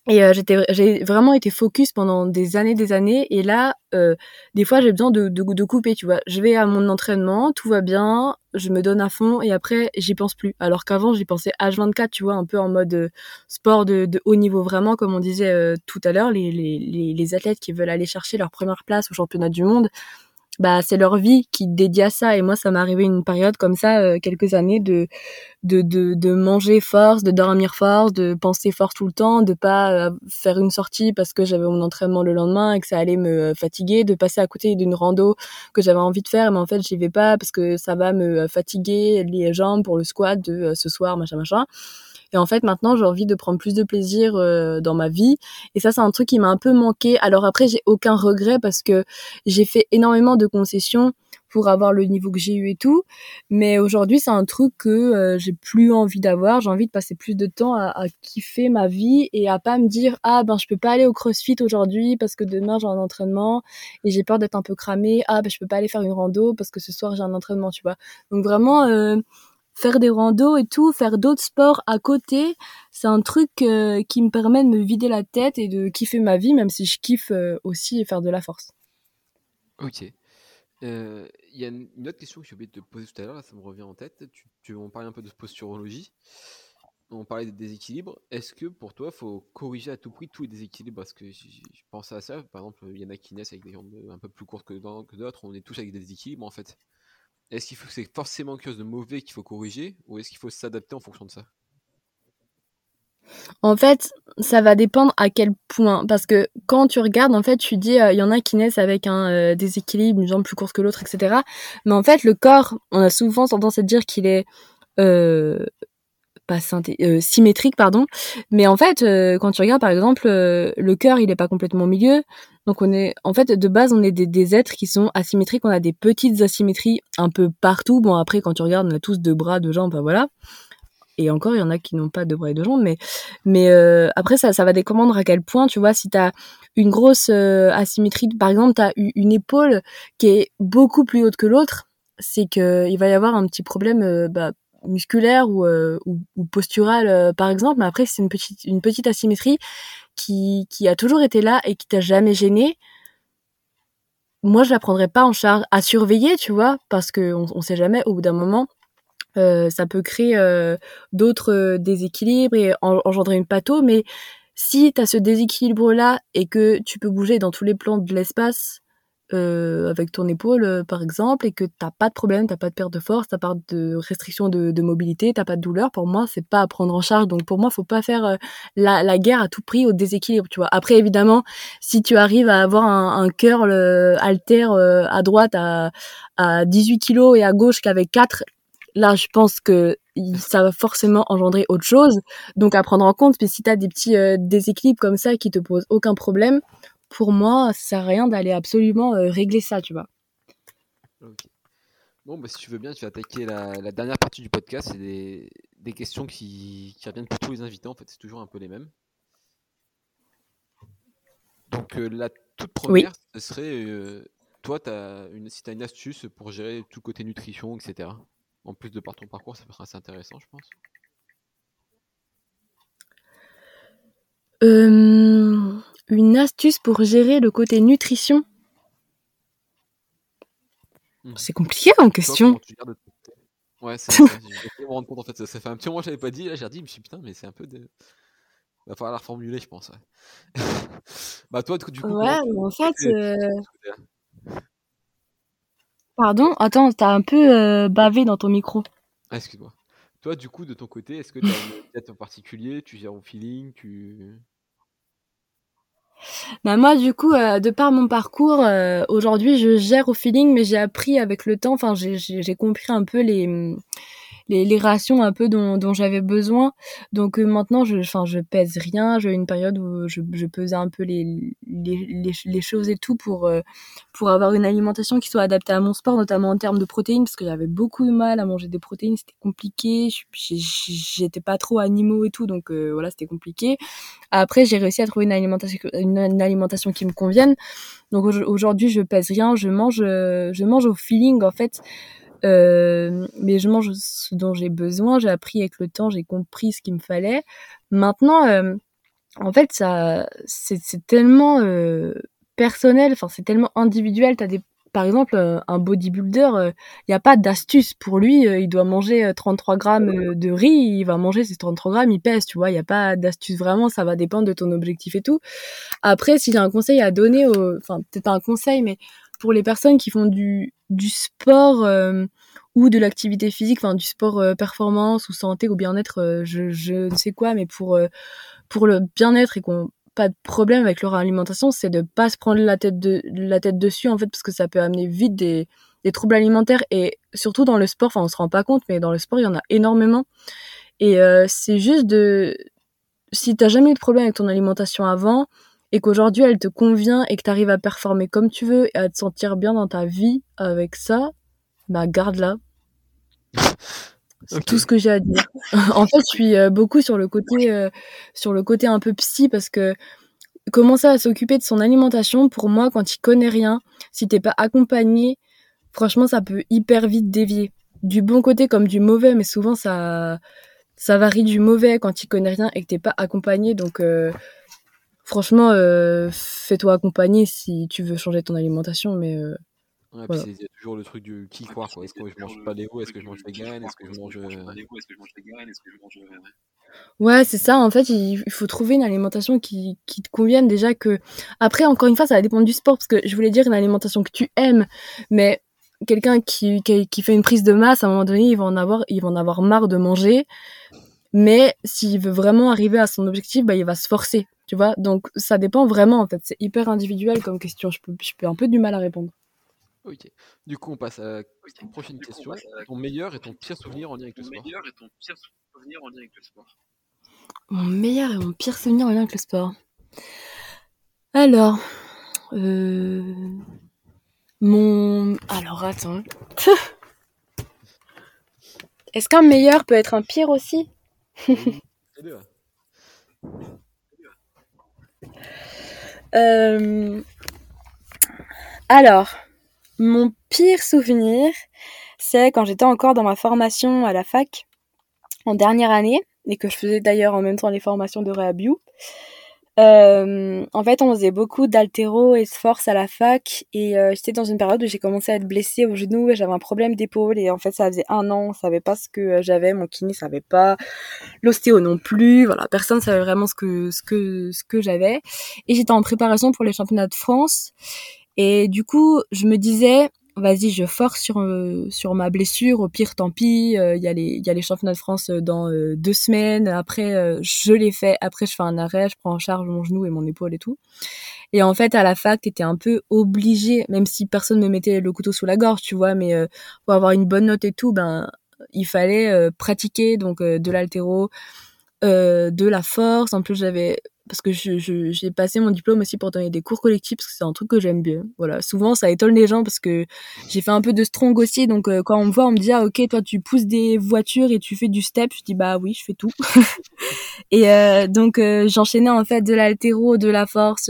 Et euh, j'étais, j'ai vraiment été focus pendant des années, des années. Et là, euh, des fois, j'ai besoin de, de, couper, tu vois. Je vais à mon entraînement, tout va bien, je me donne à fond, et après, j'y pense plus. Alors qu'avant, j'y pensais H24, tu vois, un peu en mode euh, sport de, de, haut niveau, vraiment, comme on disait euh, tout à l'heure, les, les, les athlètes qui veulent aller chercher leur première place au championnat du monde, bah c'est leur vie qui dédie à ça. Et moi ça m'est arrivé une période comme ça euh, quelques années de, de de de manger force de dormir force de penser force tout le temps de pas euh, faire une sortie parce que j'avais mon entraînement le lendemain et que ça allait me fatiguer de passer à côté d'une rando que j'avais envie de faire mais en fait j'y vais pas parce que ça va me fatiguer les jambes pour le squat de euh, ce soir machin machin et en fait, maintenant, j'ai envie de prendre plus de plaisir euh, dans ma vie. Et ça, c'est un truc qui m'a un peu manqué. Alors après, j'ai aucun regret parce que j'ai fait énormément de concessions pour avoir le niveau que j'ai eu et tout. Mais aujourd'hui, c'est un truc que euh, j'ai plus envie d'avoir. J'ai envie de passer plus de temps à, à, kiffer ma vie et à pas me dire ah ben je peux pas aller au CrossFit aujourd'hui parce que demain j'ai un entraînement et j'ai peur d'être un peu cramée. Ah ben je peux pas aller faire une rando parce que ce soir j'ai un entraînement, tu vois. Donc vraiment euh, faire des randos et tout, faire d'autres sports à côté, c'est un truc euh, qui me permet de me vider la tête et de kiffer ma vie, même si je kiffe euh, aussi faire de la force. Ok. Euh, il y a une autre question que j'ai oublié de te poser tout à l'heure, ça me revient en tête. Tu, tu, on parlait un peu de posturologie, on parlait des déséquilibres. Est-ce que pour toi, faut corriger à tout prix tous les déséquilibres? Parce que je, pense à ça, par exemple, il y en a qui naissent avec des jambes un peu plus courtes que d'autres, on est tous avec des déséquilibres en fait. Est-ce qu'il faut que c'est forcément quelque chose de mauvais qu'il faut corriger ou est-ce qu'il faut s'adapter en fonction de ça? En fait, ça va dépendre à quel point. Parce que quand tu regardes, en fait, tu dis, il euh, y en a qui naissent avec un euh, déséquilibre, une jambe plus courte que l'autre, etc. Mais en fait, le corps, on a souvent tendance à dire qu'il est euh, pas symétrique pardon mais en fait quand tu regardes par exemple le cœur il est pas complètement au milieu donc on est en fait de base on est des, êtres qui sont asymétriques. On a des petites asymétries un peu partout. Bon après quand tu regardes on a tous deux bras deux jambes voilà. Et encore il y en a qui n'ont pas de bras et de jambes mais mais après ça ça va dépendre à quel point tu vois si tu as une grosse asymétrie par exemple tu as une épaule qui est beaucoup plus haute que l'autre c'est que il va y avoir un petit problème bah, musculaire ou, euh, ou, euh, par exemple. Mais après c'est une petite une petite asymétrie qui qui a toujours été là et qui t'a jamais gêné moi je la prendrais pas en charge à surveiller tu vois parce que on, sait jamais au bout d'un moment euh, ça peut créer euh, d'autres déséquilibres et engendrer une patho mais si tu as ce déséquilibre là et que tu peux bouger dans tous les plans de l'espace euh, avec ton épaule, euh, par exemple, et que t'as pas de problème, t'as pas de perte de force, t'as pas de restriction de, de mobilité, t'as pas de douleur, pour moi, c'est pas à prendre en charge. Donc pour moi, faut pas faire euh, la, la, guerre à tout prix au déséquilibre, tu vois. Après, évidemment, si tu arrives à avoir un, un curl alter à droite à, à 18 kilos et à gauche qu'avec 4, là, je pense que ça va forcément engendrer autre chose. Donc à prendre en compte. Mais si t'as des petits déséquilibres comme ça qui te posent aucun problème, pour moi, ça sert à rien d'aller absolument euh, régler ça, tu vois. Bon, bah, si tu veux bien, tu vas attaquer la, dernière partie du podcast. C'est des, des, questions qui, qui, reviennent pour tous les invités. En fait, c'est toujours un peu les mêmes. Donc, euh, la toute première, ce serait euh, toi, as une, si tu as une astuce pour gérer tout côté nutrition, etc. En plus de par ton parcours, ça peut être assez intéressant, je pense. Euh, une astuce pour gérer le côté nutrition mmh. C'est compliqué en question. Ouais, c'est je me rendre compte en fait. Ça fait un petit moment que je l'avais pas dit. Là, j'ai dit, je me suis putain, mais c'est un peu de. Va falloir la reformuler, je pense. Ouais. bah, toi, du coup. Ouais, mais en fait. Euh... Pardon Attends, t'as un peu euh, bavé dans ton micro. Ah, excuse-moi. Toi, du coup, de ton côté, est-ce que tu as une tête en particulier? Tu gères au feeling? Tu... Bah moi, du coup, euh, de par mon parcours, euh, aujourd'hui, je gère au feeling, mais j'ai appris avec le temps. Enfin, j'ai compris un peu les les, les rations un peu dont, dont j'avais besoin. Donc euh, maintenant, je, enfin, je pèse rien. J'ai une période où je, je pesais un peu les, les, les, choses et tout pour, euh, pour avoir une alimentation qui soit adaptée à mon sport, notamment en termes de protéines, parce que j'avais beaucoup de mal à manger des protéines, c'était compliqué. J'étais pas trop animaux et tout, donc euh, voilà, c'était compliqué. Après, j'ai réussi à trouver une alimentation, une, une alimentation qui me convienne. Donc aujourd'hui, je pèse rien, je mange, je mange au feeling en fait. Euh, mais je mange ce dont j'ai besoin. J'ai appris avec le temps, j'ai compris ce qu'il me fallait. Maintenant, euh, en fait, ça, c'est tellement euh, personnel, enfin c'est tellement individuel. T'as des, par exemple, un bodybuilder, il n'y a pas d'astuce pour lui. il doit manger 33 grammes de riz, il va manger ces 33 grammes, il pèse, tu vois. Il n'y a pas d'astuce vraiment. Ça va dépendre de ton objectif et tout. Après, s'il y a un conseil à donner, enfin peut-être pas un conseil, mais pour les personnes qui font du, du sport euh, ou de l'activité physique, enfin du sport euh, performance ou santé ou bien-être, euh, je, je ne sais quoi, mais pour, pour le bien-être et qu'on pas de problème avec leur alimentation, c'est de pas se prendre la tête de la tête dessus en fait parce que ça peut amener vite des, des troubles alimentaires et surtout dans le sport, enfin on se rend pas compte mais dans le sport il y en a énormément. Et c'est juste de si t'as jamais eu de problème avec ton alimentation avant, et qu'aujourd'hui elle te convient et que tu arrives à performer comme tu veux et à te sentir bien dans ta vie avec ça, bah garde-la. C'est tout ce que j'ai à dire. en fait, je suis euh, beaucoup sur le côté euh, sur le côté un peu psy parce que commencer à s'occuper de son alimentation pour moi quand il connaît rien, si t'es pas accompagné, franchement ça peut hyper vite dévier. Du bon côté comme du mauvais, mais souvent ça ça varie du mauvais quand il connaît rien et que t'es pas accompagné donc euh, franchement, euh, fais-toi accompagner si tu veux changer ton alimentation, mais. Euh, ouais, puis a toujours le truc du qui croire, quoi. Est-ce que je mange pas léo Est-ce que je mange vegan Est-ce que je mange. Ouais, c'est ça. En fait, il faut trouver une alimentation qui, qui te convienne déjà que. Après, encore une fois, ça va dépendre du sport parce que je voulais dire une alimentation que tu aimes, mais quelqu'un qui, qui, qui, fait une prise de masse, à un moment donné, il va en avoir, il va en avoir marre de manger. Mais s'il veut vraiment arriver à son objectif, bah, il va se forcer. Tu vois, donc ça dépend vraiment en fait. C'est hyper individuel comme question. Je peux, je peux un peu du mal à répondre. Ok. Du coup, on passe à la prochaine question. Ton meilleur et ton pire souvenir en lien avec le sport. meilleur et ton pire souvenir en lien avec le sport. Mon meilleur et mon pire souvenir en lien avec le sport. Alors, euh... mon. Alors attends. Est-ce qu'un meilleur peut être un pire aussi? Euh, alors, mon pire souvenir, c'est quand j'étais encore dans ma formation à la fac, en dernière année, et que je faisais d'ailleurs en même temps les formations de Rehabiu. Euh, en fait, on faisait beaucoup d'altéro et de force à la fac et euh, j'étais dans une période où j'ai commencé à être blessée au genou et j'avais un problème d'épaule et en fait, ça faisait un an, on savait pas ce que euh, j'avais, mon kiné savait pas, l'ostéo non plus, voilà, personne savait vraiment ce que ce que ce que j'avais et j'étais en préparation pour les championnats de France et du coup, je me disais vas-y, je force sur euh, sur ma blessure. Au pire, tant pis. Il euh, y y a les championnats de France euh, dans deux semaines. Après, je les fais. Après, je fais un arrêt, je prends en charge mon genou et mon épaule et tout. Et en fait, à la fac, t'étais un peu obligé, même si personne me mettait le couteau sous la gorge, tu vois. Mais pour avoir une bonne note et tout, ben il fallait pratiquer donc de l'altéro, de la force. En plus, j'avais parce que j'ai je, passé mon diplôme aussi pour donner des cours collectifs parce que c'est un truc que j'aime bien. Voilà, souvent ça étonne les gens parce que j'ai fait un peu de strong aussi, donc euh, quand on me voit, on me dit ah ok toi tu pousses des voitures et tu fais du step, je dis bah oui je fais tout. et euh, donc euh, j'enchaînais en fait de l'altéro, de la force,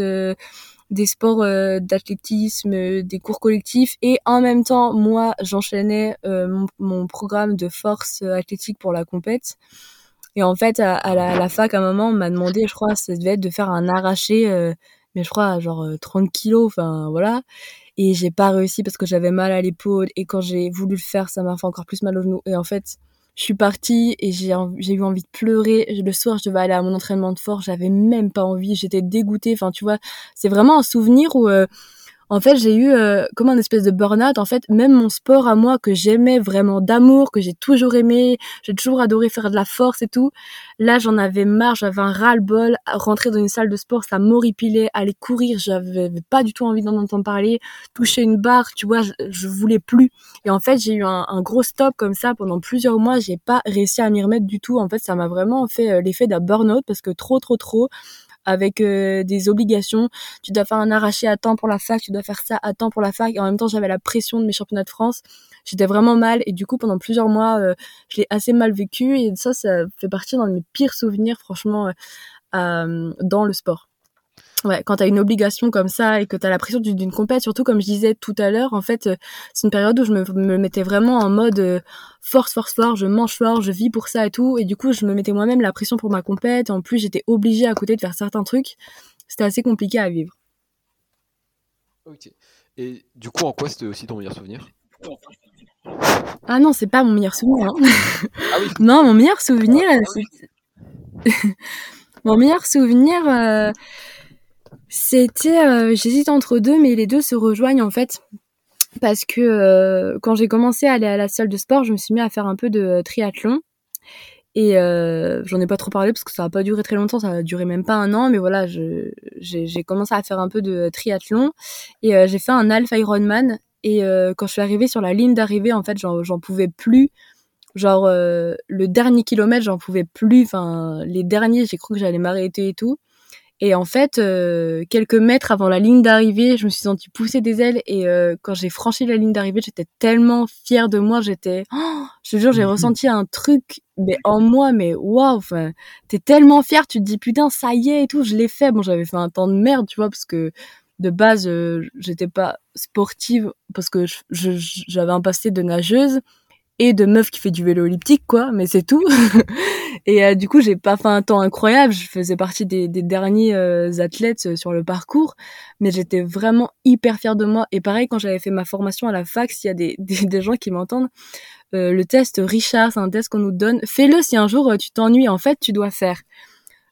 des sports d'athlétisme, des cours collectifs et en même temps moi j'enchaînais mon, mon, programme de force athlétique pour la compète. Et en fait, à, la, fac, à un moment, on m'a demandé, je crois, ça devait être de faire un arraché, euh, mais je crois, genre 30 euh, kilos, enfin, voilà. Et j'ai pas réussi parce que j'avais mal à l'épaule. Et quand j'ai voulu le faire, ça m'a fait encore plus mal au genou. Et en fait, je suis partie et j'ai eu envie de pleurer. Le soir, je devais aller à mon entraînement de force. J'avais même pas envie. J'étais dégoûtée. Enfin, tu vois, c'est vraiment un souvenir où, euh, en fait, j'ai eu euh, comme un espèce de burn-out. En fait, même mon sport à moi que j'aimais vraiment d'amour, que j'ai toujours aimé, j'ai toujours adoré faire de la force et tout. Là, j'en avais marre, j'avais un ras-le-bol. Rentrer dans une salle de sport, ça m'horripilait. Aller courir, j'avais pas du tout envie d'en entendre parler. Toucher une barre, tu vois, je, voulais plus. Et en fait, j'ai eu un, un, gros stop comme ça pendant plusieurs mois. J'ai pas réussi à m'y remettre du tout. En fait, ça m'a vraiment fait euh, l'effet d'un burn-out parce que trop, trop, trop avec euh, des obligations. Tu dois faire un arraché à temps pour la fac, tu dois faire ça à temps pour la fac. Et en même temps, j'avais la pression de mes championnats de France. J'étais vraiment mal et du coup, pendant plusieurs mois, euh, je l'ai assez mal vécu et ça, ça fait partie d'un de mes pires souvenirs, franchement, euh, dans le sport ouais, quand t'as une obligation comme ça et que t'as la pression d'une compète, surtout comme je disais tout à l'heure, en fait, euh, c'est une période où je me, me, mettais vraiment en mode euh, force, force, force, je mange fort, je vis pour ça et tout, et du coup, je me mettais moi-même la pression pour ma compète, en plus, j'étais obligée à côté de faire certains trucs. C'était assez compliqué à vivre. Ok. Et du coup, en quoi c'était aussi ton meilleur souvenir? Ah non, c'est pas mon meilleur souvenir. Hein. Ah oui. non, mon meilleur souvenir, ah, c'est... mon meilleur souvenir, euh, c'était, euh, j'hésite entre deux, mais les deux se rejoignent en fait. Parce que euh, quand j'ai commencé à aller à la salle de sport, je me suis mis à faire un peu de triathlon. Et euh, j'en ai pas trop parlé parce que ça a pas duré très longtemps, ça a duré même pas un an, mais voilà, j'ai commencé à faire un peu de triathlon et euh, j'ai fait un Alpha Ironman. Et euh, quand je suis arrivée sur la ligne d'arrivée, en fait, j'en pouvais plus. Genre le dernier kilomètre, j'en pouvais plus. Enfin, les derniers, j'ai cru que j'allais m'arrêter et tout. Et en fait, euh, quelques mètres avant la ligne d'arrivée, je me suis sentie pousser des ailes. Et euh, quand j'ai franchi la ligne d'arrivée, j'étais tellement fière de moi. J'étais, oh, je te jure, j'ai mhm. ressenti un truc, mais en moi, mais waouh, enfin, t'es tellement fière. Tu te dis putain, ça y est et tout, je l'ai fait. Bon, j'avais fait un temps de merde, tu vois, parce que de base, euh, j'étais pas sportive parce que j'avais un passé de nageuse et de meuf qui fait du vélo elliptique quoi mais c'est tout. Et euh, du coup j'ai pas fait un temps incroyable. Je faisais partie des, des derniers euh, athlètes euh, sur le parcours mais j'étais vraiment hyper fière de moi. Et pareil quand j'avais fait ma formation à la fac s'il y a des, des, gens qui m'entendent le test Richard c'est un test qu'on nous donne. Fais-le si un jour tu t'ennuies. En fait tu dois faire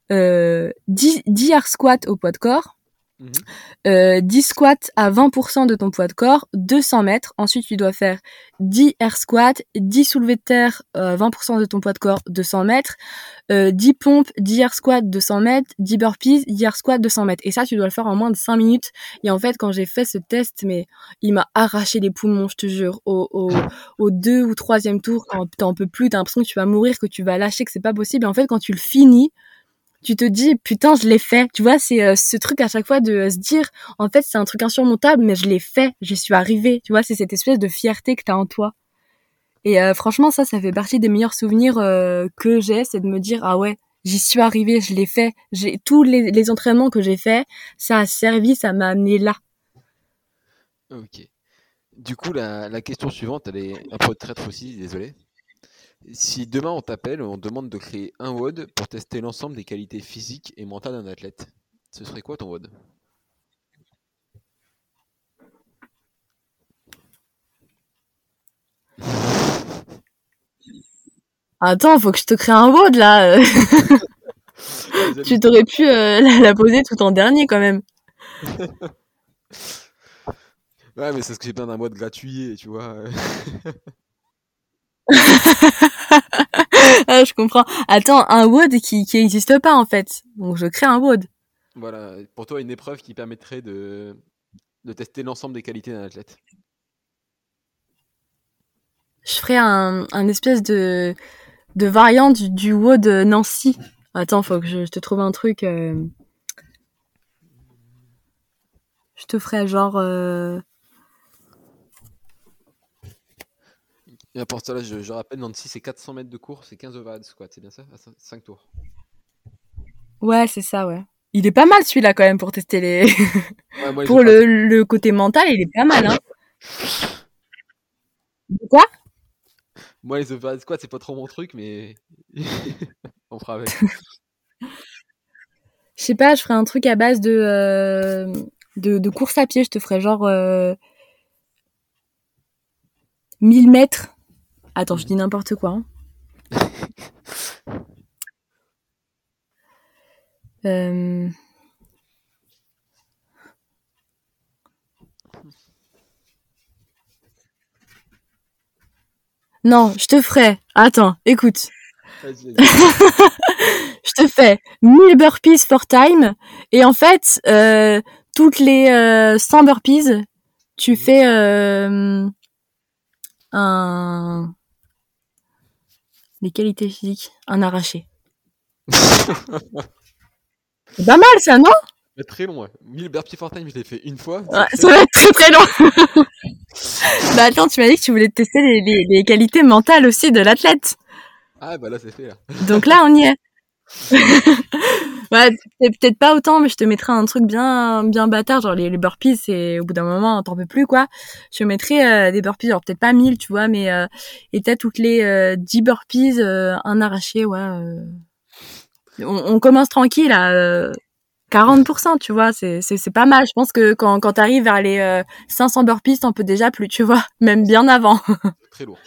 10, 10 air squat au poids de corps Mmh. Euh, 10 squats à 20% de ton poids de corps, 200 mètres. Ensuite, tu dois faire 10 air squats, 10 soulevés de terre, euh, 20% de ton poids de corps, 200 mètres. Euh, 10 pompes, 10 air squats, 200 mètres. 10 burpees, 10 air squats, 200 mètres. Et ça, tu dois le faire en moins de 5 minutes. Et en fait, quand j'ai fait ce test, mais il m'a arraché les poumons, je te jure. Au, au, au deux ou troisième tour, quand t'en peux plus, t'as l'impression que tu vas mourir, que tu vas lâcher, que c'est pas possible. Et en fait, quand tu le finis, tu te dis putain je l'ai fait. Tu vois c'est euh, ce truc à chaque fois de euh, se dire en fait c'est un truc insurmontable mais je l'ai fait. Je suis arrivée. Tu vois c'est cette espèce de fierté que tu as en toi. Et euh, franchement ça ça fait partie des meilleurs souvenirs que j'ai c'est de me dire ah ouais j'y suis arrivée je l'ai fait. J'ai tous les, entraînements que j'ai fait ça a servi ça m'a amené là. Ok. Du coup la, la question suivante elle est un peu traître aussi désolé si demain on t'appelle, on demande de créer un WOD pour tester l'ensemble des qualités physiques et mentales d'un athlète, ce serait quoi ton WOD? Attends, faut que je te crée un WOD là. tu t'aurais pu euh, la, poser tout en dernier quand même. ouais, mais c'est ce que j'ai besoin d'un WOD gratuit, tu vois. ah, je comprends. Attends, un WOD qui qui n'existe pas en fait. Donc je crée un WOD. Voilà, pour toi une épreuve qui permettrait de de tester l'ensemble des qualités d'un athlète. Je ferais un, un espèce de de variant du, du WOD Nancy. Attends, faut que je, te trouve un truc. Euh. Je te ferais genre euh... Et pour ça, je, je rappelle, Nancy, c'est 400 mètres de cours, c'est 15 overhead squat, c'est bien ça? 5 tours. Ouais, c'est ça, ouais. Il est pas mal celui-là quand même pour tester les. pour le, le, côté mental, il est pas mal, hein. Quoi? Moi, les overhead squats, c'est pas trop mon truc, mais. On fera avec. Je sais pas, je ferais un truc à base de, euh, de, de, course à pied. Je te ferais genre euh, 1000 mètres Attends, je dis n'importe quoi. Hein. Euh. Non, je te ferai. Attends, écoute. je te fais 1000 burpees for time. Et en fait, euh, toutes les euh, 100 burpees, tu mhm. fais euh, un, les qualités physiques, un arraché. C'est pas mal ça, non? Mais très long, ouais. 1000 burpees for time, je l'ai fait une fois. Ouais, très Ça va être très très long. bah attends, tu m'as dit que tu voulais tester les, les, les qualités mentales aussi de l'athlète. Ah, bah là, c'est fait, là. Donc là, on y est. ouais, peut-être pas autant, mais je te mettrai un truc bien, bien bâtard, genre les, burpees, c'est au bout d'un moment, t'en peux plus, quoi. Je te mettrai euh, des burpees, genre peut-être pas 1000, tu vois, mais euh, et peut-être toutes les euh, 10 burpees, euh, un arraché, ouais. euh. On, commence tranquille à euh, 40%, tu vois, c'est pas mal. Je pense que quand quand t'arrives vers les euh, 500 burpees, t'en peux déjà plus, tu vois, même bien avant. Très lourd.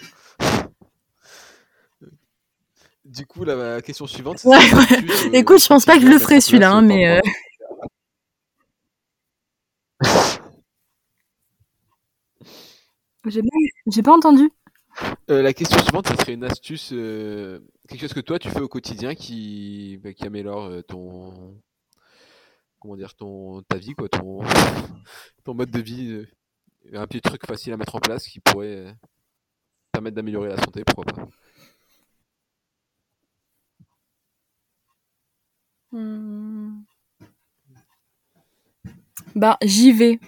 Du coup, la question suivante. Ouais, c'est ouais. euh, Écoute, je pense pas que je le ferai celui-là, hein, mais, euh, J'ai pas, pas entendu. Euh, la question suivante, ça serait une astuce, euh, quelque chose que toi tu fais au quotidien qui, bah, qui améliore euh, ton, comment dire, ton, ta vie, quoi, ton, ton mode de vie, euh, un petit truc facile à mettre en place qui pourrait euh, permettre d'améliorer la santé, pourquoi pas. Hmm. Bah, j'y vais.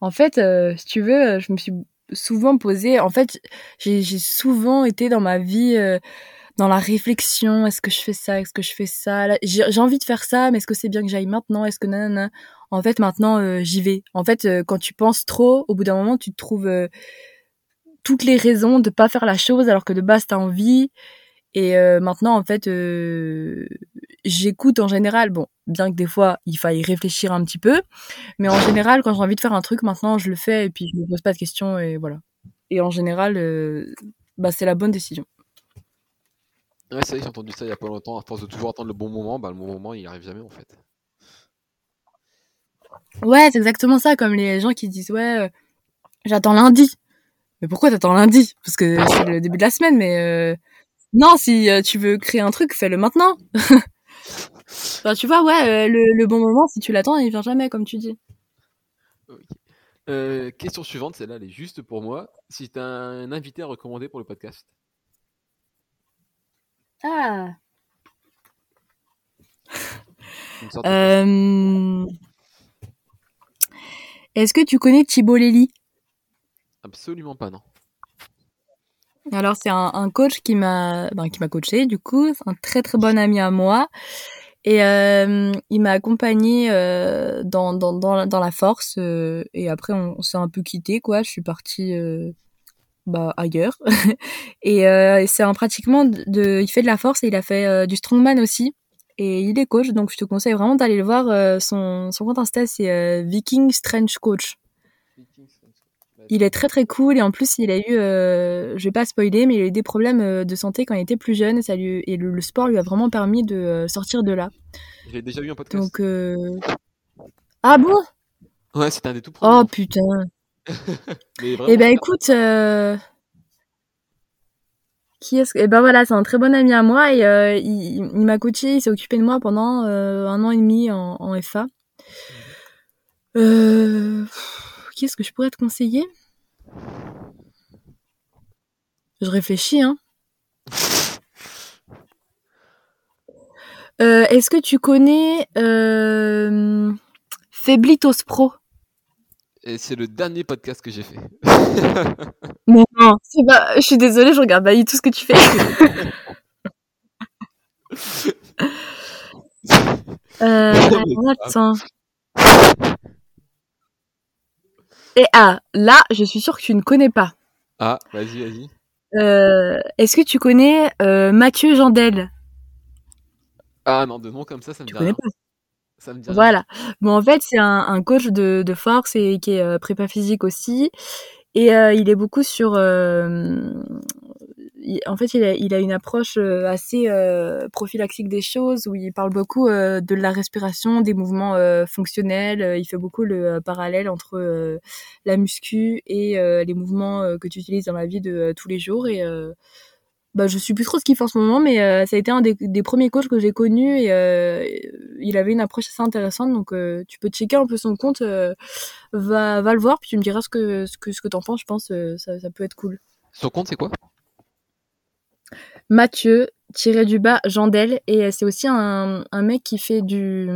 En fait, euh, si tu veux, euh, je me suis souvent posé. En fait, j'ai souvent été dans ma vie euh, dans la réflexion. Est-ce que je fais ça Est-ce que je fais ça? J'ai envie de faire ça, mais est-ce que c'est bien que j'aille maintenant? Est-ce que nanana? En fait, maintenant, j'y vais. En fait, quand tu penses trop, au bout d'un moment, tu te trouves toutes les raisons de pas faire la chose alors que de base t'as envie. Et maintenant, en fait, j'écoute en général. Bon, bien que des fois il faille réfléchir un petit peu, mais en général, quand j'ai envie de faire un truc, maintenant je le fais et puis je me pose pas de questions et voilà. Et en général, euh, bah c'est la bonne décision. Ouais, que j'ai entendu ça il y a pas longtemps, à force de toujours attendre le bon moment, bah le bon moment il arrive jamais en fait. Ouais, c'est exactement ça, comme les gens qui disent ouais, euh, j'attends lundi. Mais pourquoi t'attends lundi? Parce que c'est le début de la semaine, mais euh, non, si tu veux créer un truc, fais-le maintenant. Enfin, tu vois, ouais, euh, le, le bon moment, si tu l'attends, il vient jamais, comme tu dis. Euh, question suivante, celle-là elle est juste pour moi. Si t'as un invité à recommander pour le podcast. Ah. Euh... Est-ce que tu connais Thibault Lély Absolument pas, non. Alors c'est un, un coach qui m'a ben, qui m'a coaché du coup, un très très bon ami à moi. Et euh, il m'a accompagné euh, dans, dans, dans, la- force euh, et après on, s'est un peu quitté quoi, je suis partie euh, bah, ailleurs. Et euh, c'est un pratiquement de, il fait de la force et il a fait euh, du strongman aussi. Et il est coach donc je te conseille vraiment d'aller le voir son, son compte Insta c'est Viking Strange Coach. Il est très très cool et en plus il a eu, euh, je vais pas spoiler, mais il a eu des problèmes euh, de santé quand il était plus jeune et, ça lui, et le, le sport lui a vraiment permis de euh, sortir de là. J'ai déjà eu un podcast. Donc euh... ah bon? Ouais, c'était un des tout premiers. Oh putain. Mais vraiment, Eh ben écoute, euh... qui est-ce que Eh ben voilà, c'est un très bon ami à moi et il, il m'a coaché, il s'est occupé de moi pendant un an et demi en, en FA. Euh... Qui est-ce que je pourrais te conseiller? Je réfléchis, hein. Euh, Est-ce que tu connais euh, Feblitos Pro? Et c'est le dernier podcast que j'ai fait. Non, c'est pas. Je suis désolée, je regarde pas tout ce que tu fais. euh, attends. Et ah, là, je suis sûre que tu ne connais pas. Ah, vas-y, vas-y. Euh, Est-ce que tu connais euh, Mathieu Jandel? Ah non, de nom comme ça, ça me Tu dit connais rien. pas? Ça me dit rien. Voilà. Bon, en fait, c'est un, un coach de, de force et qui est euh, prépa physique aussi. Et il est beaucoup sur. En fait, il a, une approche euh, assez euh, prophylaxique des choses où il parle beaucoup euh, de la respiration, des mouvements fonctionnels. Il fait beaucoup le parallèle entre la muscu et les mouvements que tu utilises dans la vie de tous les jours. Et bah, je suis plus trop ce qu'il fait en ce moment, mais ça a été un des, premiers coachs que j'ai connus et il avait une approche assez intéressante. Donc, tu peux checker un peu son compte, va, le voir, puis tu me diras ce que ce que penses. Je pense ça, ça peut être cool. Son compte, c'est quoi? Mathieu, tiré du bas, Jandel. Et c'est aussi un, un, mec qui fait du.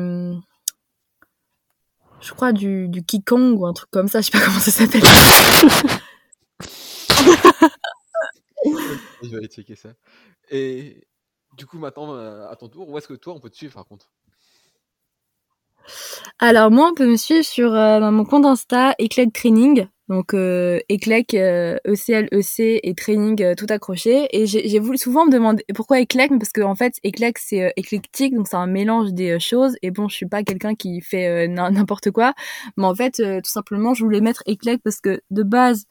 Je crois du, du Kikong ou un truc comme ça, je sais pas comment ça s'appelle. je vais aller checker ça. Et du coup, maintenant, euh, à ton tour, où est-ce que toi, on peut te suivre par contre? Alors, moi, on peut me suivre sur euh, mon compte Insta, Eclectic Training. Donc euh, Eclec, euh, ECL, et training euh, tout accroché. Et j'ai voulu souvent me demander pourquoi Eclec, parce qu'en en fait Eclec c'est euh, éclectique, donc c'est un mélange des choses. Et bon, je suis pas quelqu'un qui fait n'importe quoi, mais en fait tout simplement je voulais mettre Eclec parce que de base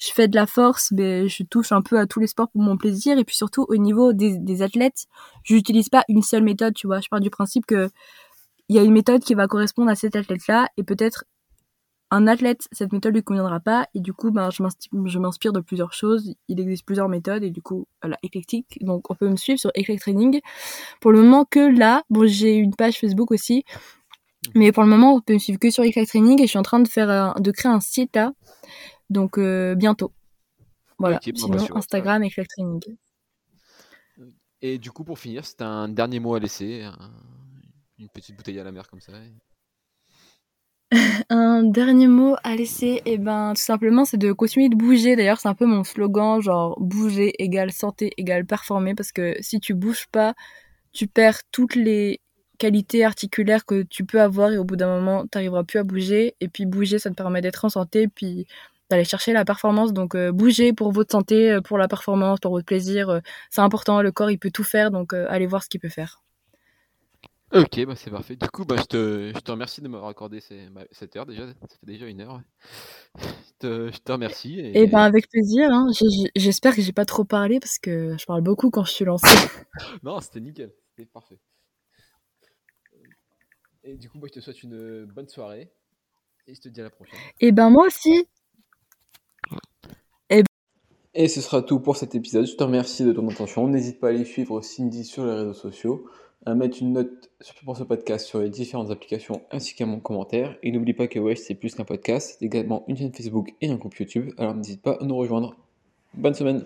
je fais de la force, mais je touche un peu à tous les sports pour mon plaisir. Et puis surtout au niveau des, des athlètes, j'utilise pas une seule méthode, tu vois. Je pars du principe que il y a une méthode qui va correspondre à cet athlète-là et peut-être un athlète, cette méthode lui conviendra pas et du coup, ben, je m'inspire de plusieurs choses. Il existe plusieurs méthodes et du coup, voilà, éclectique. Donc, on peut me suivre sur Eclectic Training. Pour le moment, que là, bon, j'ai une page Facebook aussi, mais pour le moment, on peut me suivre que sur Eclectic Training et je suis en train de faire, de créer un site là. Donc, euh, bientôt. Voilà. Bah, Sinon, Instagram, Eclectic Training. Et du coup, pour finir, c'est un dernier mot à laisser, une petite bouteille à la mer comme ça. Un dernier mot à laisser, et eh ben, tout simplement, c'est de continuer de bouger. D'ailleurs, c'est un peu mon slogan, genre bouger égale santé égale performer, parce que si tu bouges pas, tu perds toutes les qualités articulaires que tu peux avoir et au bout d'un moment, tu n'arriveras plus à bouger. Et puis bouger, ça te permet d'être en santé, puis d'aller chercher la performance. Donc euh, bouger pour votre santé, euh, pour la performance, pour votre plaisir, euh, c'est important. Le corps, il peut tout faire, donc allez voir ce qu'il peut faire. Ok, bah c'est parfait. Du coup, bah, je, te, je te remercie de m'avoir accordé bah, cette heure déjà. Ça fait déjà une heure. Je, te, je, te, remercie. Et, et ben avec plaisir. Hein. J'espère que j'ai pas trop parlé parce que je parle beaucoup quand je suis lancé. non, c'était nickel. C'était parfait. Et du coup, bah, je te souhaite une bonne soirée. Et je te dis à la prochaine. Et ben moi aussi. Et, et ce sera tout pour cet épisode. Je te remercie de ton attention. N'hésite pas à aller suivre Cindy sur les réseaux sociaux à mettre une note pour ce podcast sur les différentes applications ainsi qu'à mon commentaire. Et n'oublie pas que Wesh c'est plus qu'un podcast, c'est également une chaîne Facebook et un groupe YouTube, alors n'hésite pas à nous rejoindre. Bonne semaine